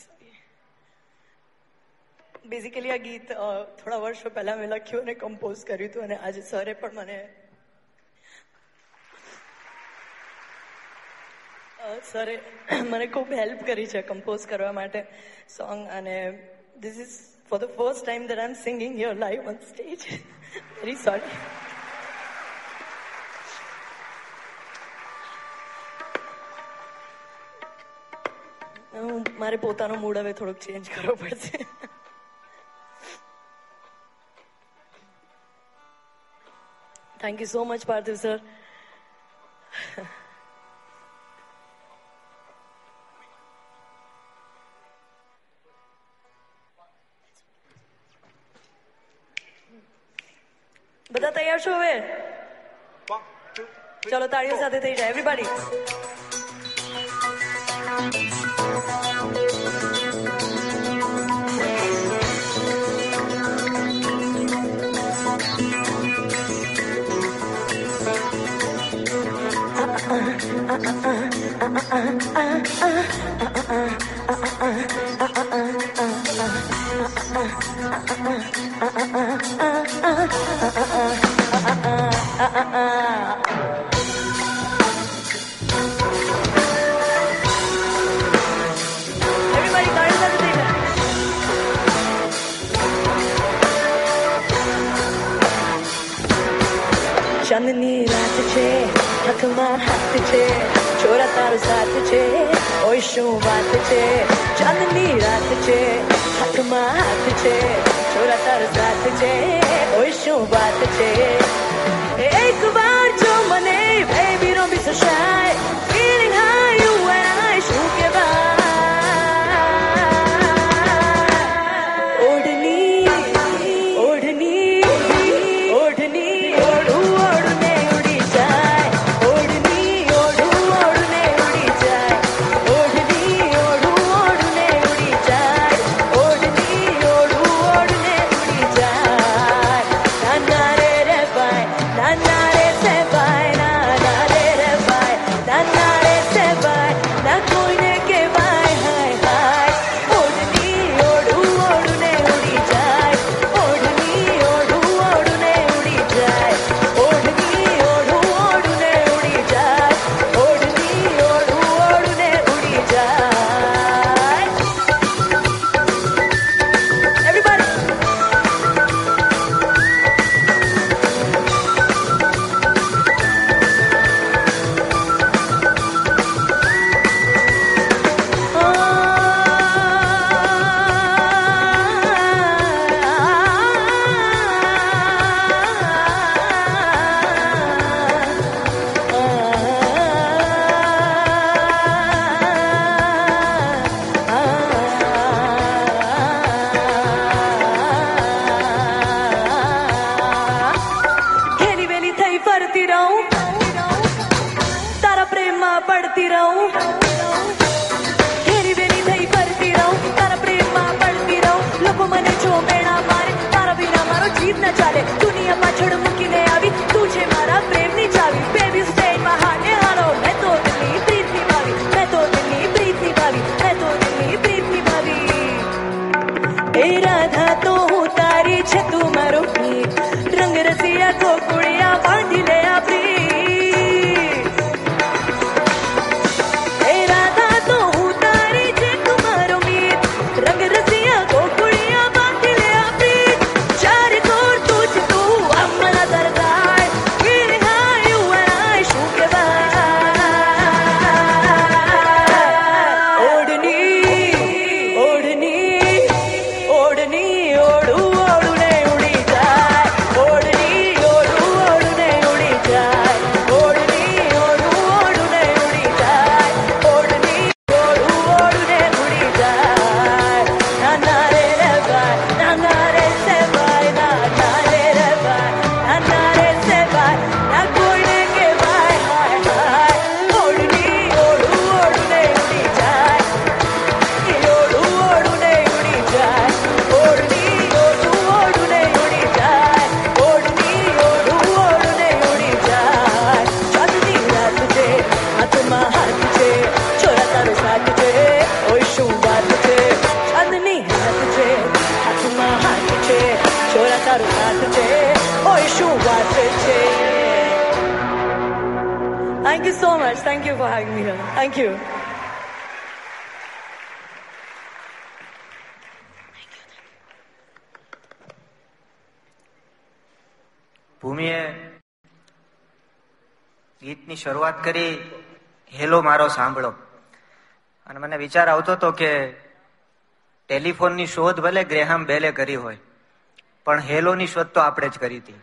Sorry. બેઝિકલી આ ગીત થોડા વર્ષો પહેલા મેં લખ્યું અને કમ્પોઝ કર્યું હતું અને આજે સરે પણ મને સરે મને ખૂબ હેલ્પ કરી છે કમ્પોઝ કરવા માટે સોંગ અને this is for the first time that I am singing your live on stage very sorry મારે પોતાનો મૂડ હવે થોડોક ચેન્જ કરવો પડશે. Thank you so much Parthiv sir બધા તૈયાર છો હવે? ચલો તાળીઓ સાથે થઈ જાય. Everybody uh, uh, uh. ચાંદની રાત છે હાથમાં હાથ છે છોરા તારો સાથ છે ઓય શું વાત છે ચાંદની રાત છે હાથમાં હાથ છે છોરા તારો સાથ છે ઓય શું વાત છે એક વાર જો મને baby, don't be so shy. Feeling high, you and I કરી, હેલો મારો, સાંભળો. અને મને વિચાર આવતો હતો કે ટેલિફોનની શોધ ભલે ગ્રેહામ બેલે કરી હોય, પણ હેલોની શોધ તો આપણે જ કરી હતી.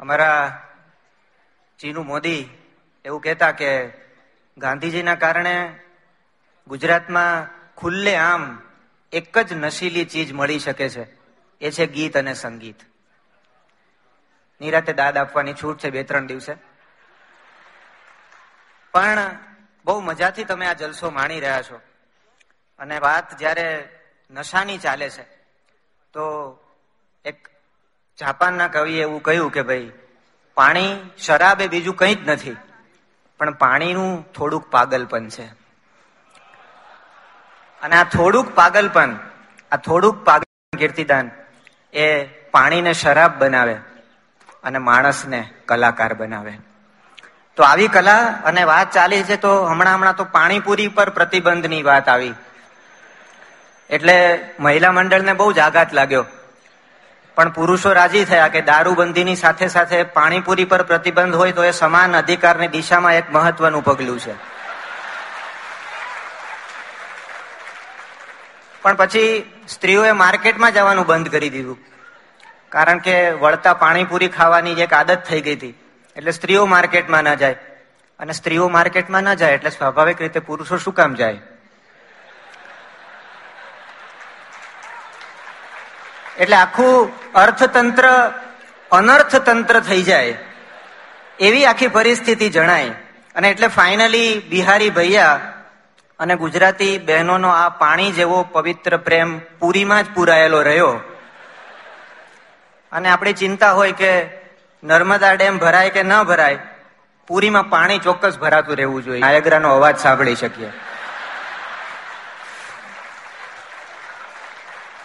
અમારા ચીનુ મોદી એવું કહેતા કે, ગાંધીજીના કારણે ગુજરાતમાં ખુલ્લે આમ એક જ નશીલી ચીજ મળી શકે છે, એ છે ગીત અને સંગીત. નિરાતે દાદ આપવાની છૂટ છે બે ત્રણ દિવસે. પણ બહુ મજાથી તમે આ જલસો માણી રહ્યા છો. અને વાત જ્યારે નશાની ચાલે છે, તો એક જાપાનના કવિએ એવું કહ્યું કે ભાઈ, પાણી, શરાબ એ બીજું કંઈ જ નથી, પણ પાણીનું થોડુંક પાગલપન છે. અને આ થોડુંક પાગલપન, આ થોડુંક પાગલ કીર્તિદાન, એ પાણીને શરાબ બનાવે. અને માણસને કલાકાર બનાવે. તો આવી કલા અને વાત ચાલી છે તો હમણાં હમણાં તો પાણીપુરી પર પ્રતિબંધની વાત આવી. એટલે મહિલા મંડળને બહુ જ આઘાત લાગ્યો. પણ પુરુષો રાજી થયા કે દારૂબંધીની સાથે સાથે પાણીપુરી પર પ્રતિબંધ હોય તો એ સમાન અધિકારની દિશામાં એક મહત્વનું પગલું છે. પણ પછી સ્ત્રીઓએ માર્કેટમાં જવાનું બંધ કરી દીધું. કારણ કે વળતા પાણીપુરી ખાવાની એક આદત થઈ ગઈ હતી. એટલે સ્ત્રીઓ માર્કેટમાં ના જાય. અને સ્ત્રીઓ માર્કેટમાં ના જાય એટલે સ્વાભાવિક રીતે પુરુષો શું કામ જાય? એટલે આખું અર્થતંત્ર અનર્થતંત્ર થઈ જાય. એવી આખી પરિસ્થિતિ જણાય. અને એટલે ફાઇનલી બિહારી ભૈયા અને ગુજરાતી બહેનોનો આ પાણી જેવો પવિત્ર પ્રેમ પૂરીમાં જ પૂરાયેલો રહ્યો. અને આપણી ચિંતા હોય કે નર્મદા ડેમ ભરાય કે ન ભરાય, પુરીમાં પાણી ચોક્કસ ભરાતું રહેવું જોઈએ. નાયગ્રાનો અવાજ સાંભળી શકીએ.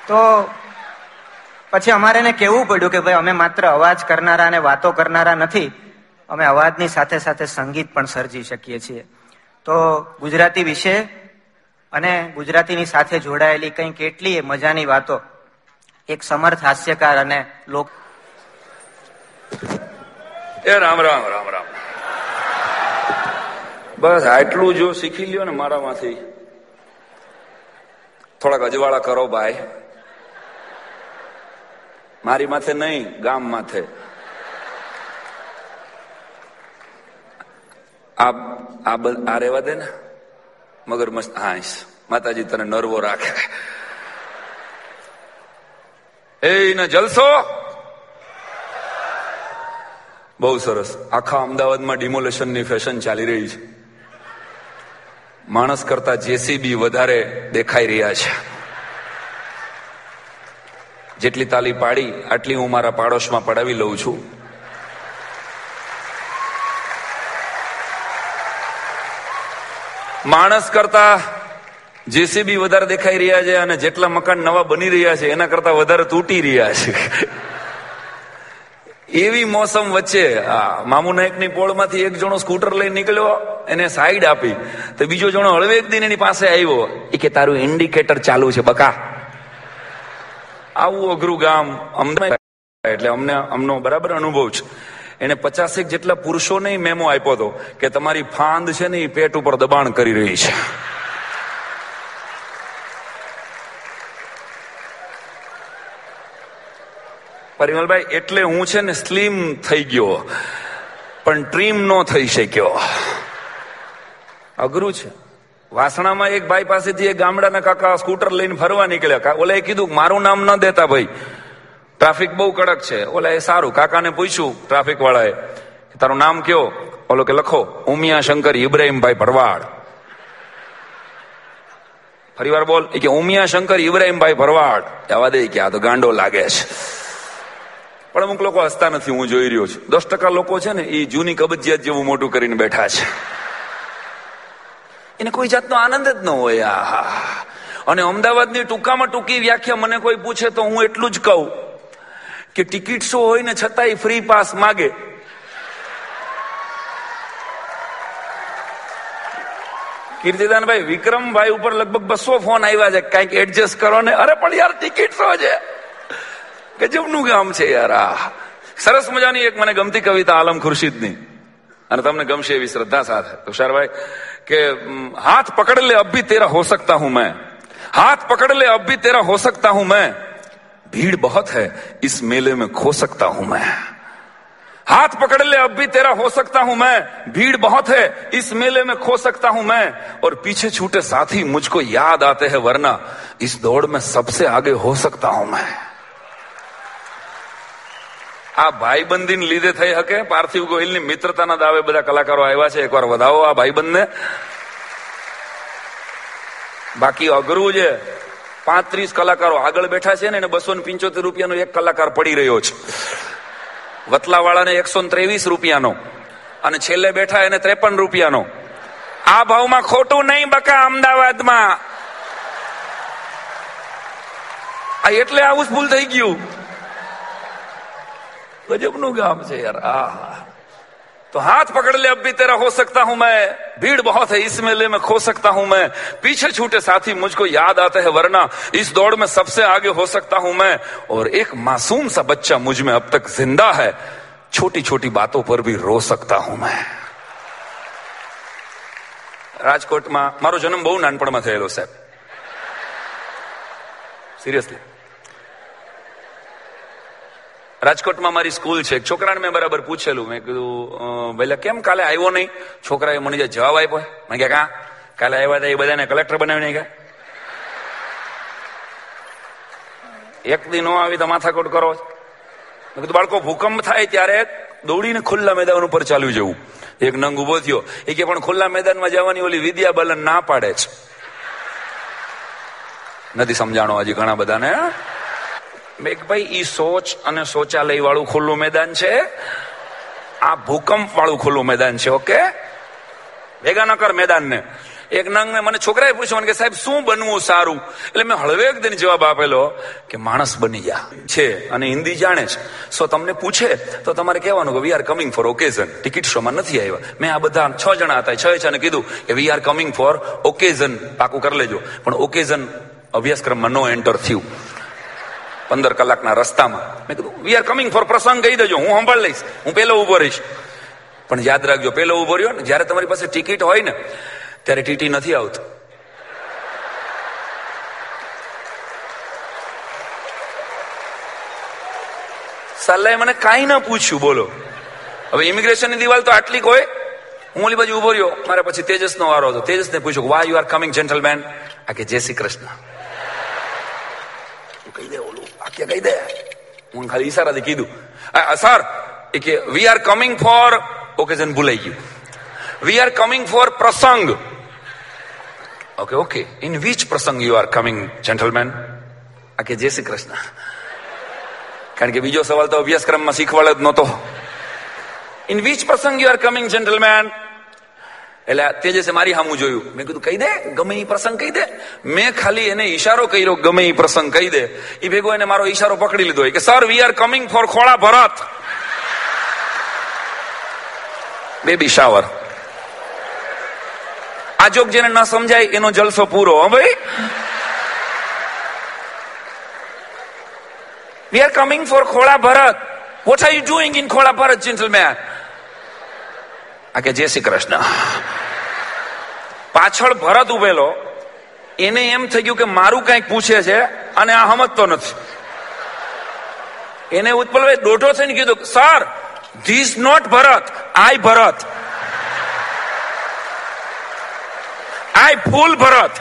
તો પછી અમારે એને કહેવું પડ્યું કે ભાઈ, અમે માત્ર અવાજ કરનારા અને વાતો કરનારા નથી, અમે અવાજની સાથે સાથે સંગીત પણ સર્જી શકીએ છીએ. તો ગુજરાતી વિશે અને ગુજરાતીની સાથે જોડાયેલી કંઈ કેટલી મજાની વાતો એક સમર્થ હાસ્યકાર અને લોક એ રામ રામ રામ રામ. બસ આટલું જો શીખી લ્યો ને મારામાંથી. થોડાક અજવાળા કરો ભાઈ. મારી માથે નહીં, ગામ માથે. આ આ રેવા દે ને. મગર મસ્ત હાઈશ માતાજી તને નર્વો રાખે. એ ને જલસો? બહુ સરસ. આખા અમદાવાદમાં ડિમોલેશનની ફેશન ચાલી રહી છે. માણસ કરતા જેસીબી વધારે દેખાઈ રહ્યા છે. જેટલી તાલી પાડી, આટલી હું મારા પાડોશમાં પડાવી લઉં છું. માણસ કરતા જેસીબી વધારે દેખાઈ રહ્યા છે અને જેટલા મકાન નવા બની રહ્યા છે, એના કરતા વધારે તૂટી રહ્યા છે. એવી મોસમ વચ્ચે મામુ નાયકની પોળમાંથી એક જણો સ્કૂટર લઈ નીકળ્યો, એને સાઈડ આપી. તો બીજો જણો હળવેક દિન એની પાસે આવ્યો. એ કે, તારું ઇન્ડિકેટર ચાલુ છે, બકા. આવું અઘરું ગામ અમદાવાદ એટલે અમને, અમનો બરાબર અનુભવ છે. એને પચાસેક જેટલા પુરુષોને મેમો આપ્યો હતો કે, તમારી ફાંદ છે ને એ પેટ ઉપર દબાણ કરી રહી છે. પરિમલભાઈ, એટલે હું છે ને સ્લિમ થઈ ગયો. પણ ટ્રીમ નો થઈ શક્યો. અઘરું છે. વાસણામાં એક ભાઈ પાસેથી એક ગામડાના કાકા સ્કૂટર લઈને ફરવા નીકળ્યા. ઓલા એ કીધું મારું નામ ન દેતા ભાઈ. ટ્રાફિક બહુ કડક છે. ઓલા એ સારું. કાકાને પૂછ્યું ટ્રાફિક વાળાએ તારું નામ કયો? ઓલો કે લખો, ઉમિયા શંકર ઇબ્રાહીમભાઈ ભરવાડ. ફરીવાર બોલ. કે ઉમિયા શંકર ઇબ્રાહીમભાઈ ભરવાડ. જવા દે કે આ તો ગાંડો લાગે છે. પણ અમુક લોકો હસતા નથી હું જોઈ રહ્યો છું. દસ ટકા લોકો છે ને, એ જૂની કબજિયાત જેવું મોટું કરીને બેઠા છે. એને કોઈ જાતનો આનંદ જ ન હોય. આહા. અને અમદાવાદની ટૂંકામાં ટૂંકી વ્યાખ્યા મને કોઈ પૂછે તો હું એટલું જ કહું કે ટિકિટ શો હોય ને છતાંય ફ્રી પાસ માગે. કીર્તિદાનભાઈ, વિક્રમભાઈ ઉપર લગભગ બસો ફોન આવ્યા છે. કંઈક એડજસ્ટ કરો ને. અરે, પણ યાર ટિકિટ શો છે. ગજબનું ગામ છે યાર આ સરસ મજાની એક મને ગમતી કવિતા આલમ ખુરશીદની અને તમને ગમશે એવી શ્રદ્ધા સાથે તુષારભાઈ કે "હમ, હાથ પકડ લે અબ ભી તેરા હો सकता हूं मैं हाथ पकड़ ले अब भी तेरा हो सकता हूं मैं भीड़ बहुत है इस मेले में खो सकता हूं मैं हाथ पकड़ ले अब भी तेरा हो सकता हूं मैं भीड़ बहुत है इस मेले में खो सकता हूं मैं और पीछे छूटे साथी मुझको याद आते हैं वरना इस दौड़ में सबसे आगे हो सकता हूं मैं આ ભાઈબંધીને લીધે થઈ શકે? પાર્થિવ ગોહિલની મિત્રતાના દાવે બધા કલાકારો આવ્યા છે. એકવાર વધાવો આ ભાઈબંધને. બાકી અઘરું છે પાંત્રીસ કલાકારો આગળ બેઠા છે ને એને બસો ને પિંચોતેર રૂપિયાનો એક કલાકાર પડી રહ્યો છે. વતલાવાળાને એકસો ત્રેવીસ રૂપિયાનો અને છેલ્લે બેઠા એને ત્રેપન રૂપિયાનો. આ ભાવમાં ખોટું નહીં બકા અમદાવાદમાં. આ એટલે આવું જ ભૂલ થઈ ગયું. गजबनु गांव से यार आ तो हाथ पकड़ ले अब भी तेरा हो सकता हूं मैं भीड़ बहुत है इस मेले में खो सकता हूं मैं पीछे छूटे साथी मुझको याद आते हैं वरना इस दौड़ में सबसे आगे हो सकता हूं मैं और एक मासूम सा बच्चा मुझ में अब तक जिंदा है छोटी छोटी बातों पर भी रो सकता हूं मैं રાજકોટમાં મારો જન્મ બહુ નાનપણમાં થયેલો સાહેબ સિરિયસલી રાજકોટમાં મારી સ્કૂલ છે. છોકરાને મેં બરાબર પૂછેલું. મેં કીધું ભલે કેમ કાલે આવ્યો નહીં? છોકરાએ મને જે જવાબ આપ્યો. મને કે, કા? કાલે આવ્યા હતા એ બધાને કલેક્ટર બનાવી નાખ્યા એક દી નો આવી તો માથાકોટ કરો. મેં કીધું, બાળકો, ભૂકંપ થાય ત્યારે દોડીને ખુલ્લા મેદાન ઉપર ચાલ્યું જવું. એક નંગ ઊભો થયો. એ કે, પણ ખુલ્લા મેદાનમાં જવાની ઓલી વિદ્યા બાલન ના પાડે છે. નથી સમજાણો હજી ઘણા બધાને હે? મેં કીધું, ભાઈ ઈ શૌચ અને શૌચાલય વાળું ખુલ્લું મેદાન છે. આ ભૂકંપ વાળું ખુલ્લું મેદાન છે ઓકે? ભેગા ન કર મેદાન ને એક નંગ મને છોકરાએ પૂછ્યું કે સાહેબ શું બનવું સારું? એટલે મેં હળવેક દિન જવાબ આપેલો કે માણસ બની જા. છે અને હિન્દી જાણે છે. સો તમને પૂછે તો તમારે કહેવાનું કે we are coming for occasion ticket શોમાં નથી આવ્યા. મેં આ બધા છ જણા હતા છ છને કીધું કે we are coming for occasion પાકું કરી લેજો. પણ ઓકેઝન અભ્યાસક્રમમાં નો એન્ટર થયું. પંદર કલાકના રસ્તામાં. મેં કીધું વી આર કમિંગ ફોર પ્રસંગ કહી દેજો, હું સંભાળ લઈશ, હું પેલો ઊભો રહીશ. પણ યાદ રાખજો પેલો ઊભો રહ્યો ને, જ્યારે તમારી પાસે ટિકિટ હોય ને, ત્યારે ટીટી નથી આવતું. સલ્લાએ મને કાંઈ ન પૂછ્યું, બોલો. હવે ઇમિગ્રેશનની દિવાલ તો આટલી હોય હું ઓલી બાજુ ઊભો રહ્યો, મારે પછી તેજસનો વારો હતો. તેજસને પૂછ્યું why you are coming gentleman આ કે, જય શ્રી કૃષ્ણ. વાક્ય કહી દે હું ખાલી ઈશારાથી કીધું સર એ કે we are coming for occasion ભૂલાઈ ગયું વી આર કમિંગ ફોર પ્રસંગ ઓકે ઓકે ઇન વિચ પ્રસંગ યુ આર કમિંગ જેન્ટલમેન આ કે જય શ્રી કૃષ્ણ કારણ કે બીજો સવાલ તો અભ્યાસક્રમમાં શીખવાડ જ નહોતો ઇન વિચ પ્રસંગ યુ આર કમિંગ જેન્ટલમેન એટલે તેજસે મારી સામું જોયું. મેં કીધું, કહી દે, ગમે એ પ્રસંગ કહી દે. મેં ખાલી એને ઈશારો કર્યો, ગમે એ પ્રસંગ કહી દે. એ ભેગો એને મારો ઈશારો પકડી લીધો. કે sir we are coming for ખોળા ભરત. બેબી શાવર આ જોક જેને ન સમજાય, એનો જલસો પૂરો, હા ભાઈ. વી આર કમિંગ ફોર ખોળા ભરત. What are you doing in ખોળા ભરત જેન્ટલમેન આ કે જય શ્રી કૃષ્ણ. પાછળ ભરત ઉભેલો. એને એમ થઈ ગયું કે મારું કંઈક પૂછે છે અને આ સમજતો નથી. એને ઉત્પલભાઈ દોઢો થઈને કીધું sir this not Bharat. I Bharat. I ફૂલ ભરત.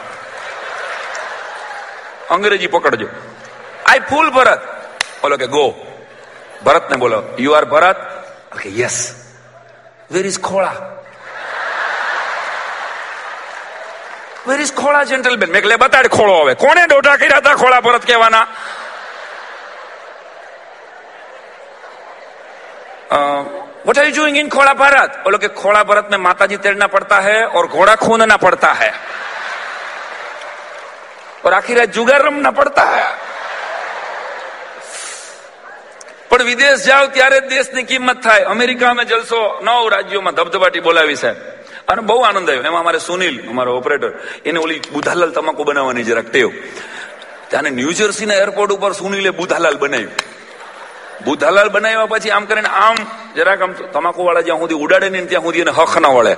અંગ્રેજી પકડજો. આઈ ફૂલ ભરત. બોલો કે ગો ભરતને બોલો you are Bharat? Yes where is Khoda where is Khoda gentleman મેં એટલે બતાડ ખોળો હવે કોને દોઢા કર્યા હતા ખોળા ભરત કહેવાના what are you doing in Khoda Bharat बोलो कि खोड़ा भरत में माता जी तैरना पड़ता है और घोड़ा खूंदना पड़ता है और आखिर जुगार रमना पड़ता है પણ વિદેશ જાઓ ત્યારે દેશની કિંમત થાય. અમેરિકામાં જલસો નવ રાજ્યોમાં ધબધબાટી બોલાવી છે. અને બહુ આનંદ આવ્યો. એમાં અમારે સુનિલ, અમારો ઓપરેટર એને ઓલી બુધાલાલ તમાકુ બનાવવાની જરાક ટેવ. ત્યારે ન્યુજર્સીના એરપોર્ટ ઉપર સુનિલે બુધાલાલ બનાવ્યું. બુધાલાલ બનાવ્યા પછી આમ કરીને આમ જરાક આમ તમાકુ વાળા જ્યાં સુધી ઉડાડે ને ત્યાં સુધી એને હખ ના વળે.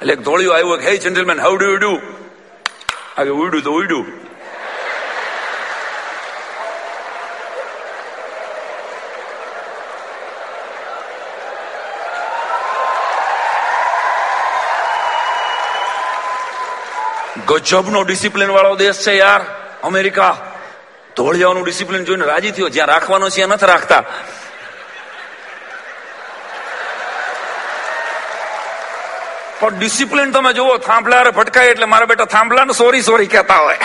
એટલે ધોળિયો આવ્યો hey gentleman how do you do આગે ઉડ્યું તો ઉડ્યું. ગજબનો ડિસિપ્લિન વાળો દેશ છે યાર, અમેરિકા. ધોળિયાઓનું ડિસિપ્લિન જોઈને રાજી થયો. જ્યાં રાખવાનો છે નથી રાખતા. પણ ડિસિપ્લિન તમે જુઓ, થાંભલા ભટકાય એટલે મારા બેટા થાંભલાને સોરી સોરી કહેતા હોય.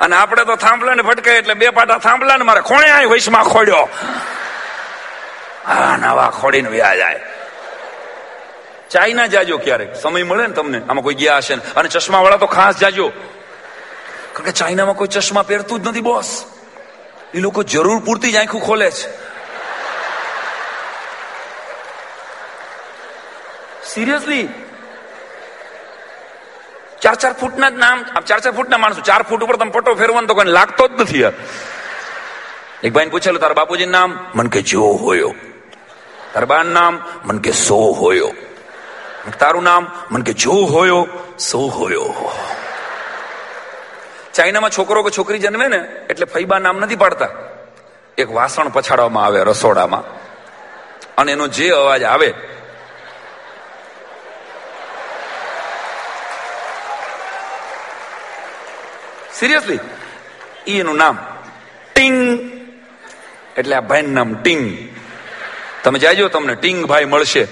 અને આપણે તો થાંભલા ને ફટકાય એટલે બે પાટા થાંભલા ને મારે કોણે આ વૈશમાં ખોડ્યો. આ નવા ખોડીને વ્યા જાય. ચાઇના જાજો ક્યારેક. સમય મળે ને તમને? આમાં કોઈ ગયા હશે અને ચશ્મા વાળા તો ખાસ જાજો. કારણ કે ચાઇનામાં કોઈ ચશ્મા પહેરતું જ નથી, બોસ. એ લોકો જરૂર પૂરતી જ આંખું ખોલે છે. સિરિયસલી ચાર ચાર ફૂટના જ નામ ચાર ચાર ફૂટના માણસો. ચાર ફૂટ ઉપર તમે પટ્ટો ફેરવાનો તો કોઈ લાગતો જ નથી યાર. એક ભાઈને પૂછેલું, તારા બાપુજી નામ? મન કે, જો હોયો. તારા બા નામ? મન કે, સો હોયો. તારું નામ? મન કે જો હોયો, સો હોયો. ચાઇનામાં છોકરો કે છોકરી જન્મે ને, એટલે ફૈબા નામ નથી પાડતા. એક વાસણ પછાડવામાં આવે રસોડામાં. અને એનો જે અવાજ આવે સિરિયસલી એનું નામ, ટિંગ. એટલે આ ભાઈ નામ ટિંગ. તમે જાજો, તમને ટિંગ ભાઈ મળશે.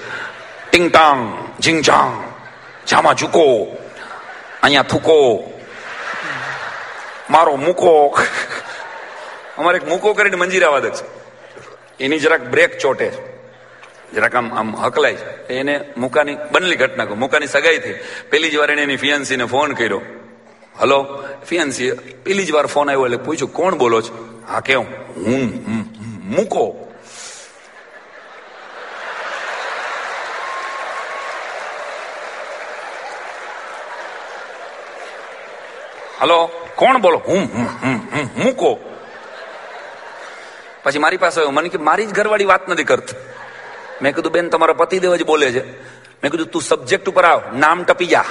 ટિંગ ટાંગ. ઝીંગ 잡아주고 아니야 અહીંયા થૂકો મારો મૂકો અમારે એક મૂકો કરીને મંજીરા વાદક છે એની જરાક બ્રેક ચોટે જરાક આમ આમ હકલાય છે એને મૂકાની બનલી ઘટના કહું મૂકાની સગાઈ થઈ પેલી જ વાર એને એની ફિયાન્સીને ફોન કર્યો હલો ફિયાન્સી પેલી જ વાર ફોન આવ્યો એટલે પૂછ્યું કોણ બોલો છો હા કેવું હું, મૂકો હલો, કોણ બોલો? હું મૂકો પછી મારી પાસે આવ્યો. મને કે મારી જ ઘરવાળી વાત નથી કરતી. મેં કીધું, બેન, તમારા પતિદેવ જ બોલે છે. મેં કીધું, તું સબ્જેક્ટ ઉપર આવ. નામ ટપી જા.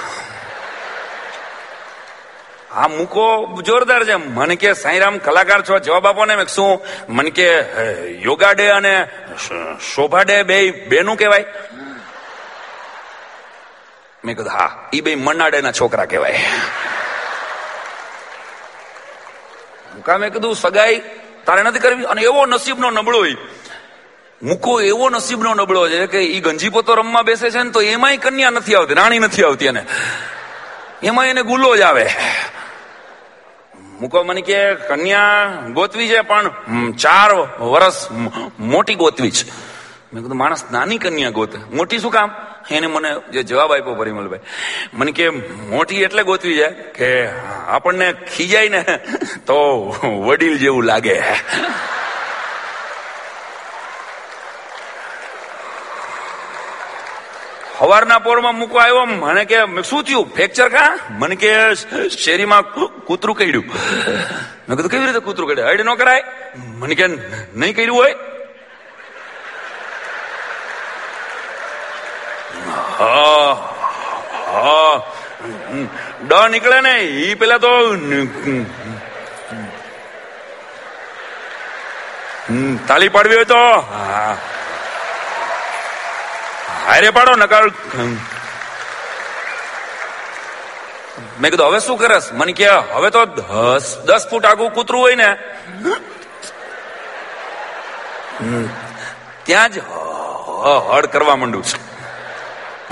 હા મૂકો જોરદાર છે. મને કે, સાંઈરામ, કલાકાર છો. જવાબ આપો ને શું? મને કે યોગા ડે અને શોભા ડે બે, બેનું કહેવાય. મેં કીધું, હા એ બે મનાડેના છોકરા કહેવાય. મુકા મેં કીધું, સગાઈ તારે નથી કરવી? અને એવો નસીબનો નબળો મૂકો એવો નસીબનો નબળો છે કે ઈ ગંજીપોતો રમવા બેસે છે ને તો એમાંય કન્યા નથી આવતી, રાણી નથી આવતી એને. એમાં એને ગુલો જ આવે. મૂકો મને કે, કન્યા ગોતવી છે, પણ ચાર વર્ષ મોટી ગોતવી છે. મેં કીધું, માણસ નાની કન્યા ગોતે, મોટી શું કામ? એને મને જે જવાબ આપ્યો પરિમલભાઈ, મને કે મોટી એટલે ગોતવી જાય કે આપણને ખીજાય ને તો વડીલ જેવું લાગે. સવારના પોરમાં મૂકવા આવ્યો, મને કે શું થયું? ફ્રેક્ચર કા? મને કે, શેરીમાં કૂતરું કર્યું મેં કીધું, કેવી રીતે કૂતરું કર્યું હડ ન કરાય. મને કે નહીં કર્યું હોય. ડ નીકળે ને, ઈ પેલા તો તાલી પાડવી હોય તો. હારે પાડો, નકાર મેં કીધું, હવે શું કરસ? મને કે, હવે તો દસ ફૂટ આગું કૂતરું હોય ને. ત્યાં જ હળ કરવા માંડું છું.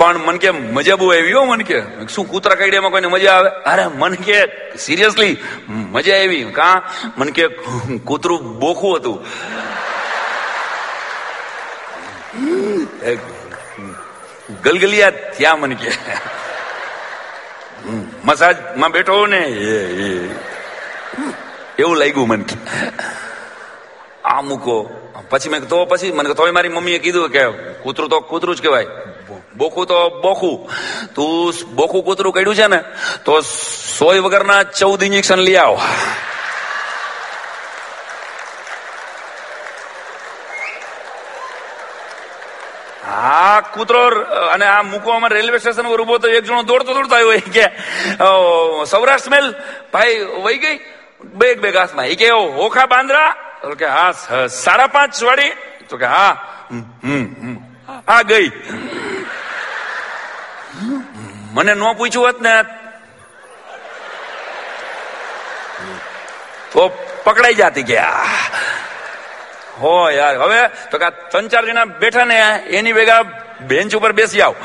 પણ મન કે મજા બહુ આવી હો, મન કે. શું કૂતરા કાઢ્યામાં કોઈને મજા આવે? અરે મન કે સિરિયસલી મજા આવી. કા? મન કે કૂતરું બોખું હતું. ગલગલિયા ત્યાં મન કે. મસાજમાં બેઠો ને. એવું લાગ્યું મન કે. આ મૂકો. પછી મેં તો, પછી મને તોય મારી મમ્મીએ કીધું કે કૂતરું તો કૂતરું જ કહેવાય. બોખું તો બોખું. તું બોખું કૂતરું કર્યું છે ને તો સોય વગરના ચૌદ ઇન્જેક્શન લઈ આવ. હા કૂતરો અને આ મૂકવામાં રેલવે સ્ટેશન પર ઊભો તો એક જણો દોડતો દોડતો આવ્યો એ કે સૌરાષ્ટ્ર મેલ ભાઈ વહી ગઈ? બેગ બેગ હાથમાં. એ કે હોખા બાંદ્રા? તો કે હા સાડા પાંચ વાળી. તો કે હા હમ, ગઈ. મને ન પૂછ્યું હોત ને તો પકડાઈ જાતી ગયા હો યાર, હવે તો કે ત્રણ ચાર જણા બેઠા ને એની ભેગા બેન્ચ ઉપર બેસી આવ.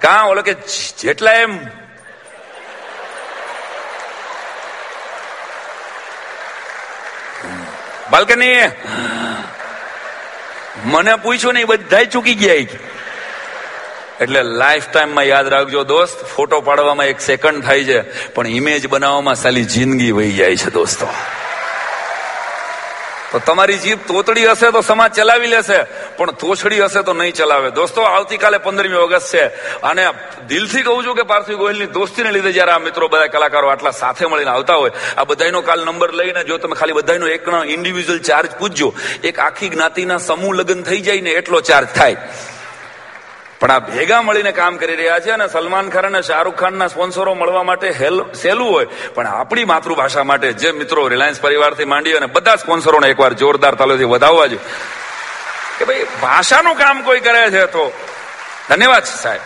કા ઓલો કે જેટલા એમ. બાલ્કની. મને પૂછ્યું નહીં બધા ચૂકી ગયા. એટલે લાઈફ ટાઈમમાં યાદ રાખજો દોસ્ત ફોટો પાડવામાં એક સેકન્ડ થાય છે, પણ ઇમેજ બનાવવામાં સાલી જિંદગી વહી જાય છે દોસ્તો. તો તમારી જીભ તોતડી હશે તો સમાજ ચલાવી લેશે, પણ તોછડી હશે તો નહીં ચલાવે. દોસ્તો, આવતીકાલે પંદરમી ઓગસ્ટ છે, અને દિલથી કહું છું કે પાર્થિવ ગોહિલની દોસ્તીને લીધે જયારે આ મિત્રો બધા કલાકારો આટલા સાથે મળીને આવતા હોય, આ બધાનો કાલ નંબર લઈને જો તમે ખાલી બધાનો એક ઇન્ડિવિજ્યુઅલ ચાર્જ પૂછજો, એક આખી જ્ઞાતિના સમૂહ લગ્ન થઈ જાય ને એટલો ચાર્જ થાય. પણ આ ભેગા મળીને કામ કરી રહ્યા છે અને સલમાન ખાન અને શાહરૂખ ખાનના સ્પોન્સરો મળવા માટે સહેલું હોય. પણ આપણી માતૃભાષા માટે જે મિત્રો રિલાયન્સ પરિવારથી માંડી અને બધા સ્પોન્સરોને એકવાર જોરદાર તાલોથી વધાવવા જોઈએ. કે ભાઈ, ભાષાનું કામ કોઈ કરે છે તો? ધન્યવાદ સાહેબ.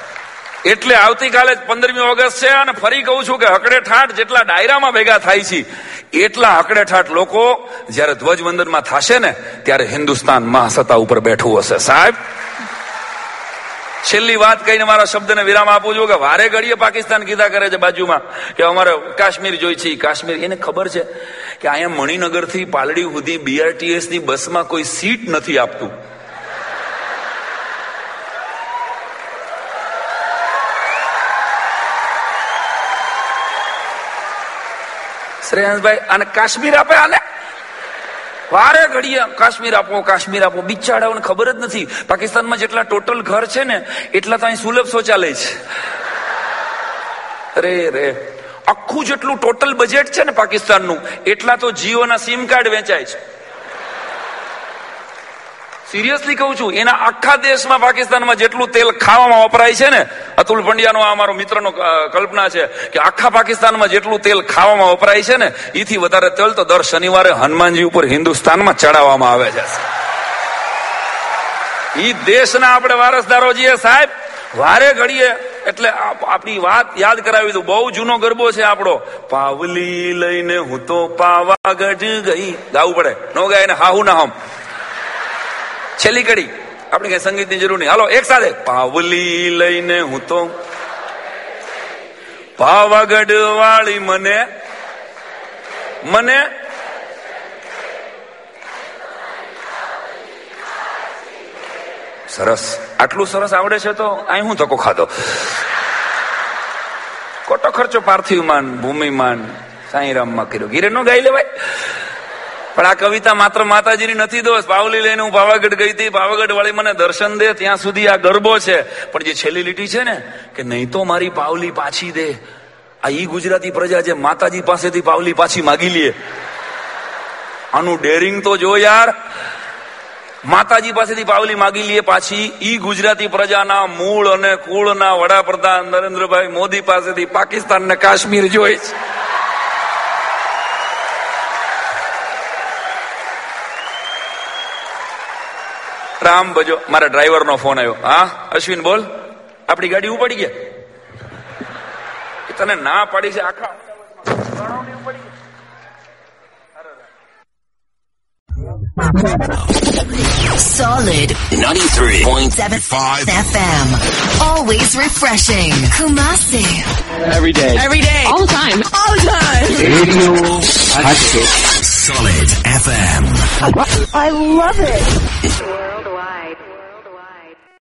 એટલે આવતીકાલે પંદરમી ઓગસ્ટ છે અને ફરી કહું છું કે હકડે ઠાઠ જેટલા ડાયરામાં ભેગા થાય છે, એટલા હકડે ઠાઠ લોકો જ્યારે ધ્વજવંદનમાં થશે ને, ત્યારે હિન્દુસ્તાન મહાસત્તા ઉપર બેઠું હશે. સાહેબ છેલ્લી વાત કહીને મારા શબ્દને વિરામ આપું છું કે વારે ઘડીએ પાકિસ્તાન કીધા કરે છે બાજુમાં કે અમારે કાશ્મીર જોઈ છે કાશ્મીર. એને ખબર છે કે અહીંયા મણિનગરથી પાલડી સુધી બીઆરટીએસની બસમાં કોઈ સીટ નથી આપતું. શ્રેયાંશભાઈ, અને કાશ્મીર આપે આને? વારે ઘડીએ કાશ્મીર આપો કાશ્મીર આપો. બિચારાઓને ખબર જ નથી. પાકિસ્તાનમાં જેટલા ટોટલ ઘર છે ને, એટલા તો અહીં સુલભ શૌચાલય છે. અરે રે. આખું જેટલું ટોટલ બજેટ છે ને પાકિસ્તાનનું, એટલા તો જીઓના સિમ કાર્ડ વેચાય છે. સિરિયસલી કહું છું, એના આખા દેશમાં પાકિસ્તાનમાં જેટલું તેલ ખાવામાં વપરાય છે ને, અતુલ પંડ્યાનો આ મારો મિત્રનો કલ્પના છે કે આખા પાકિસ્તાનમાં જેટલું તેલ ખાવામાં વપરાય છે ને એથી વધારે તેલ તો દર શનિવારે હનુમાનજી ઉપર હિન્દુસ્તાનમાં ચડાવવામાં આવે છે. ઈ દેશના આપણે વારસદારો છીએ સાહેબ, વારે ઘડીએ, એટલે આપણી વાત યાદ કરાવી દઉં, બહુ જૂનો ગરબો છે આપણો. પાવલી લઈને હું તો પાવાગઢ ગઈ. ગાવું પડે, નો ગાય ને હાહુ ના હમ. છેલ્લી કડી. આપણે કઈ સંગીતની જરૂર નહીં. હાલો, એક સાથે. પાવલી લઈને હું તો પાવાગઢ વાળી મને મને સરસ. આટલું સરસ આવડે છે તો અહીં હું ધક્કો ખાધો. ખોટો ખર્ચો પાર્થિવમાન, ભૂમિમાન, સાંઈરામમાં કર્યો. ગીરે નો ગાઈ લેવાય. પણ આ કવિતા માત્ર માતાજીની નથી દોસ્ત. પાવલી લઈને હું પાવાગઢ ગઈ હતી. પાવાગઢ વાળી મને દર્શન દે, ત્યાં સુધી આ ગરબો છે. પણ જે છેલ્લી લીટી છે ને, કે નહીં તો મારી પાવલી પાછી દે. આ ઈ ગુજરાતી પ્રજા જે માતાજી પાસેથી પાવલી પાછી માગી લે. આનું ડેરિંગ તો જો યાર. માતાજી પાસેથી પાવલી માગી લઈએ પાછી. ઈ ગુજરાતી પ્રજાના મૂળ અને કુળના વડાપ્રધાન નરેન્દ્રભાઈ મોદી પાસેથી પાકિસ્તાન ને કાશ્મીર જોઈ છે. રામ ભજો મારા ડ્રાઈવર નો ફોન આવ્યો હા અશ્વિન બોલ આપણી ગાડી ઉપડી ગયા એ તને ના પાડી છે આખા Solid 93.75 FM. Always refreshing. Kumasi. Every day. Every day. All the time. All the time. Radio Solid FM. I love it.